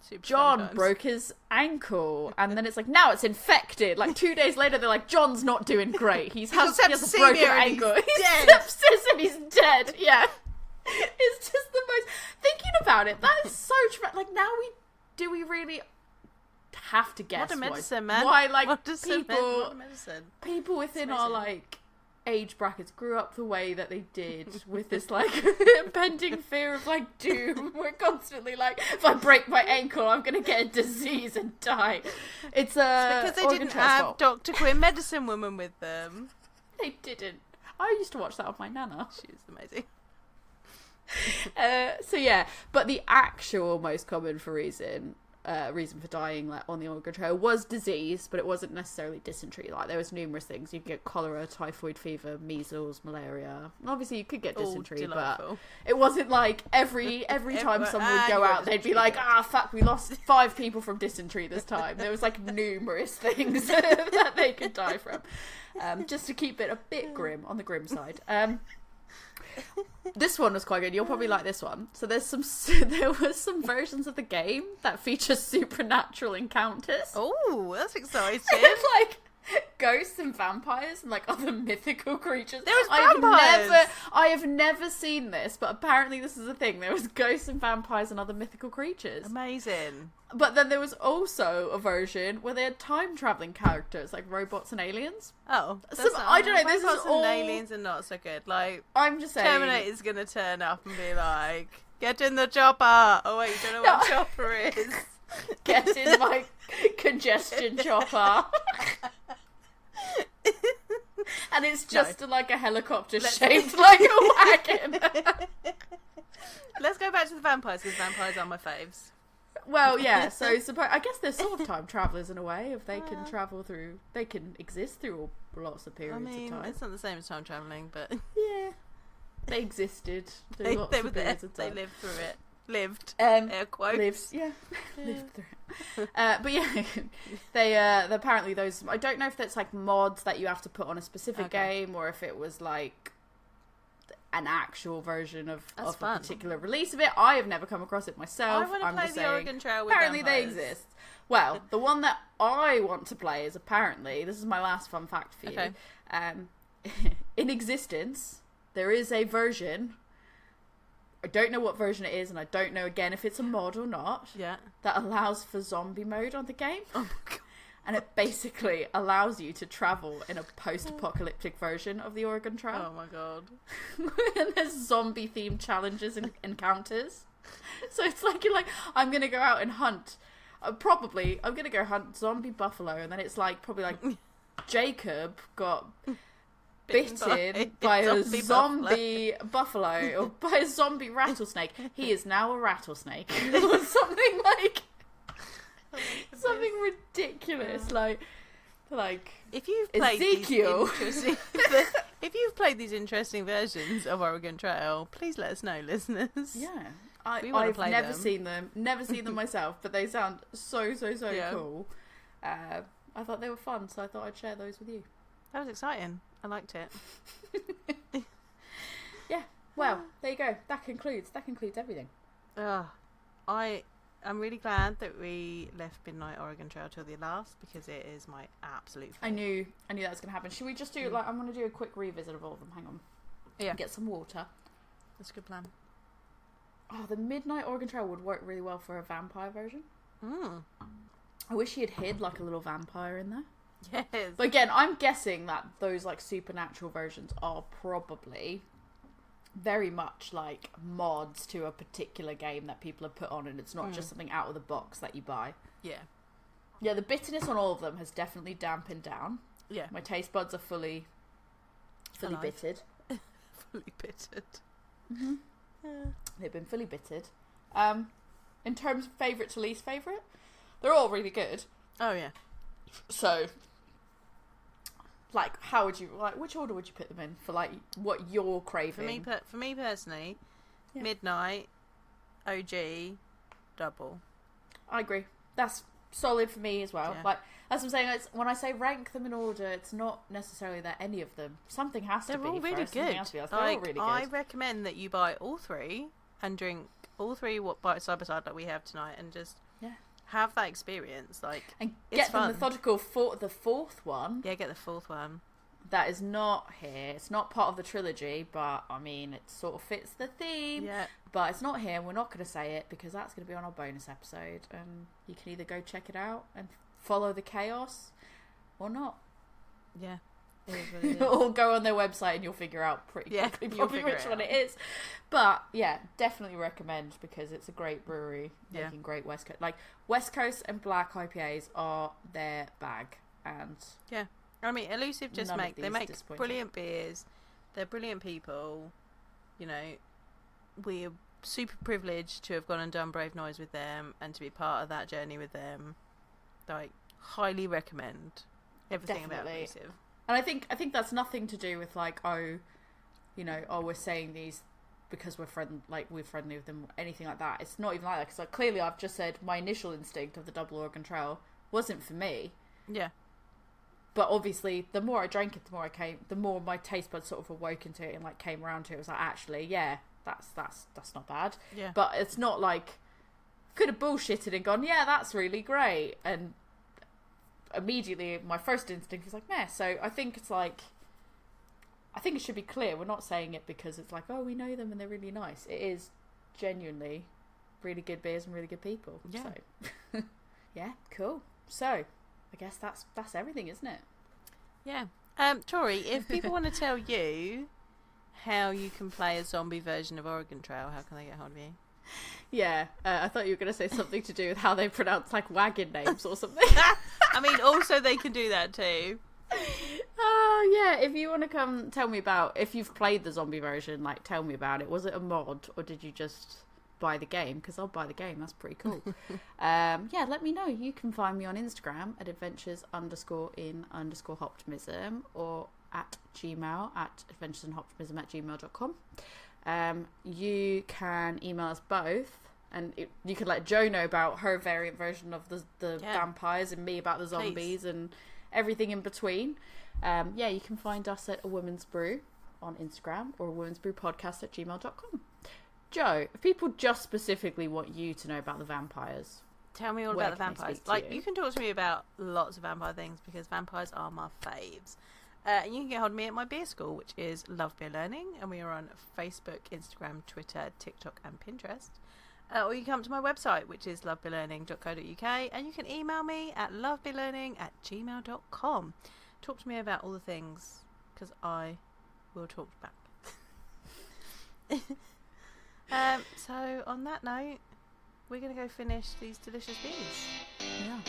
Super John sometimes. broke his ankle, and then it's like now it's infected. Like two days later, they're like John's not doing great. He's has, he has a broken he's ankle. <laughs> He's dead. sepsis and he's dead. Yeah, it's just the most. Thinking about it, that is so tra- like now we do we really have to guess What a why- medicine, man. why like what people medicine. people within our like age brackets grew up the way that they did <laughs> with this like <laughs> impending fear of like doom <laughs> we're constantly like if i break my ankle i'm gonna get a disease and die it's uh Because they didn't have fault. Dr. Quinn medicine woman with them. they didn't i used to watch that with my nana She was amazing. uh, so yeah but the actual most common for reason uh, reason for dying like on the Oregon Trail was disease, but it wasn't necessarily dysentery. Like there was numerous things. You could get cholera, typhoid fever, measles, malaria. Obviously, you could get dysentery, but it wasn't like every <laughs> every time someone would ah, go out, they'd be like. "Ah, fuck, we lost five people from dysentery this time." There was like <laughs> numerous things <laughs> that they could die from, um, just to keep it a bit grim on the grim side. Um, this one was quite good. You'll probably like this one. So there's some <laughs> there was some versions of the game that feature <laughs> supernatural encounters. Oh, that's <laughs> exciting. It's like <laughs> ghosts and vampires and like other <laughs> mythical creatures. There was vampires! never I have never seen this, but apparently this is a thing. There was <laughs> ghosts and vampires and other mythical creatures. Amazing. But then there was also a version where they had time traveling characters like robots and aliens. Oh, Some- I don't know, this is robots all- and aliens are not so good. Like I'm just saying Terminator's gonna turn up and be like, "Get in the chopper." Oh wait, you don't know what chopper is. get in my congestion chopper. <laughs> and it's just like a helicopter Let's- shaped <laughs> like a wagon. Let's go back to the vampires because vampires are my faves. Well, yeah. <laughs> So suppo- I guess they're sort of time travelers in a way. If they can travel through, they can exist through all, lots of periods I mean, of time. it's not the same as time traveling, but Yeah, they existed through they, lots they of were there. periods of They lived through it. Lived. um, Air quotes. lives, yeah, <laughs> <laughs> lived through. it. Uh, but yeah, <laughs> they uh, apparently those. I don't know if that's like mods that you have to put on a specific Okay. game or if it was like an actual version of, That's of a particular release of it. I have never come across it myself. I want to I'm play the saying, Oregon Trail with apparently they exist. Well, the one that I want to play is apparently this is my last fun fact for you. Okay. Um, in existence, there is a version. I don't know what version it is, and I don't know again if it's a mod or not. Yeah. That allows for zombie mode on the game, Oh my god. and it basically allows you to travel in a post-apocalyptic version of the Oregon Trail. Oh my god. <laughs> and there's zombie themed challenges and encounters. So it's like you're like, I'm gonna go out and hunt. Uh, probably, I'm gonna go hunt zombie buffalo, and then it's like probably like <laughs> Jacob got Bitten bitten by by, a a zombie zombie <laughs> buffalo or by a zombie rattlesnake. <laughs> He is now a rattlesnake <laughs> or something like something ridiculous, like like If you've played Ezekiel. these interesting, if you've played these interesting versions of Oregon Trail, please let us know, listeners. Yeah. I, we I've play never them. seen them, never seen them myself, but they sound so, so, so Yeah. cool. Uh, I thought they were fun, so I thought I'd share those with you. That was exciting. I liked it. <laughs> Yeah. Well, there you go. That concludes. That concludes everything. Ugh. I am really glad that we left Midnight Oregon Trail till the last because it is my absolute. I knew, I knew that was going to happen. Should we just do like I'm going to do a quick revisit of all of them? Hang on. Yeah. Get some water. That's a good plan. Oh, the Midnight Oregon Trail would work really well for a vampire version. Mm. I wish he had hid like a little vampire in there. Yes. But again, I'm guessing that those like supernatural versions are probably very much like mods to a particular game that people have put on, and it's not Mm. just something out of the box that you buy. yeah. Yeah, the bitterness on all of them has definitely dampened down. Yeah. My taste buds are fully, fully Alive. bitted. <laughs> Fully bittered. Mm-hmm. Yeah. They've been fully bitted. Um, in terms of favourite to least favourite, they're all really good. Oh yeah. So, like, how would you like? Which order would you put them in for like what you're craving? For me, per- for me personally, Yeah. Midnight, OG, Double. I agree. That's solid for me as well. Yeah. Like as I'm saying. It's, when I say rank them in order, it's not necessarily that any of them. Something has They're to be. all really first, good. has to be else. They're Like, all really good. I recommend that you buy all three and drink all three what by side by side like we have tonight, and just. Have that experience. Like, and get the fun. methodical for the fourth one. yeah, get the fourth one. That is not here. It's not part of the trilogy, but I mean, it sort of fits the theme. Yeah, But it's not here. We're not going to say it because that's going to be on our bonus episode, and you can either go check it out and follow the chaos, or not. yeah. It is what or <laughs> go on their website and you'll figure out pretty Yeah, quickly probably which one it is. But yeah, definitely recommend because it's a great brewery Yeah. making great West Coast. Like West Coast and black IPAs are their bag, and yeah, I mean, Elusive just make they make brilliant beers. They're brilliant people. You know, we're super privileged to have gone and done Brave Noise with them and to be part of that journey with them. Like, highly recommend everything about Definitely. Elusive. And I think I think that's nothing to do with like oh, you know, oh we're saying these because we're friend like we're friendly with them, anything like that. It's not even like that because like, clearly I've just said my initial instinct of the Double Oregon Trail wasn't for me. Yeah, but obviously the more I drank it, the more I came, the more my taste buds sort of awoke into it and like came around to it. It was like, actually, yeah, that's that's that's not bad. yeah, But it's not like could have bullshitted and gone, yeah, that's really great, and immediately my first instinct was like, meh. So I think it's like, I think it should be clear. We're not saying it because it's like, oh, we know them and they're really nice. It is genuinely really good beers and really good people. Yeah. So, <laughs> yeah, cool. So I guess that's that's everything, isn't it? yeah. Um, Tori, if people want to tell you how you can play a zombie version of Oregon Trail, how can they get hold of you? Yeah, uh, I thought you were going to say something to do with how they pronounce like wagon names or something. <laughs> I mean, also they can do that too. Oh yeah, if you want to come tell me about if you've played the zombie version, like tell me about it. Was it a mod or did you just buy the game? Because I'll buy the game. That's pretty cool. <laughs> um, yeah, let me know. You can find me on Instagram at adventures underscore in underscore hoptimism or at gmail at adventures in hoptimism at gmail.com. Um, you can email us both. And it, you could let Joe know about her variant version of the the Yeah. vampires, and me about the zombies, and everything in between. Um, yeah, you can find us at A Woman's Brew on Instagram or a woman's brew podcast at gmail.com. Joe, if people just specifically want you to know about the vampires, Tell me all about the vampires. Like you? you can talk to me about lots of vampire things because vampires are my faves. Uh, and you can get hold of me at my beer school, which is Love Beer Learning, and we are on Facebook, Instagram, Twitter, TikTok, and Pinterest. Uh, or you can come to my website, which is lovebeerlearning.co.uk, and you can email me at lovebeerlearning at gmail.com. Talk to me about all the things, because I will talk back. <laughs> um, so, on that note, we're going to go finish these delicious beers. yeah.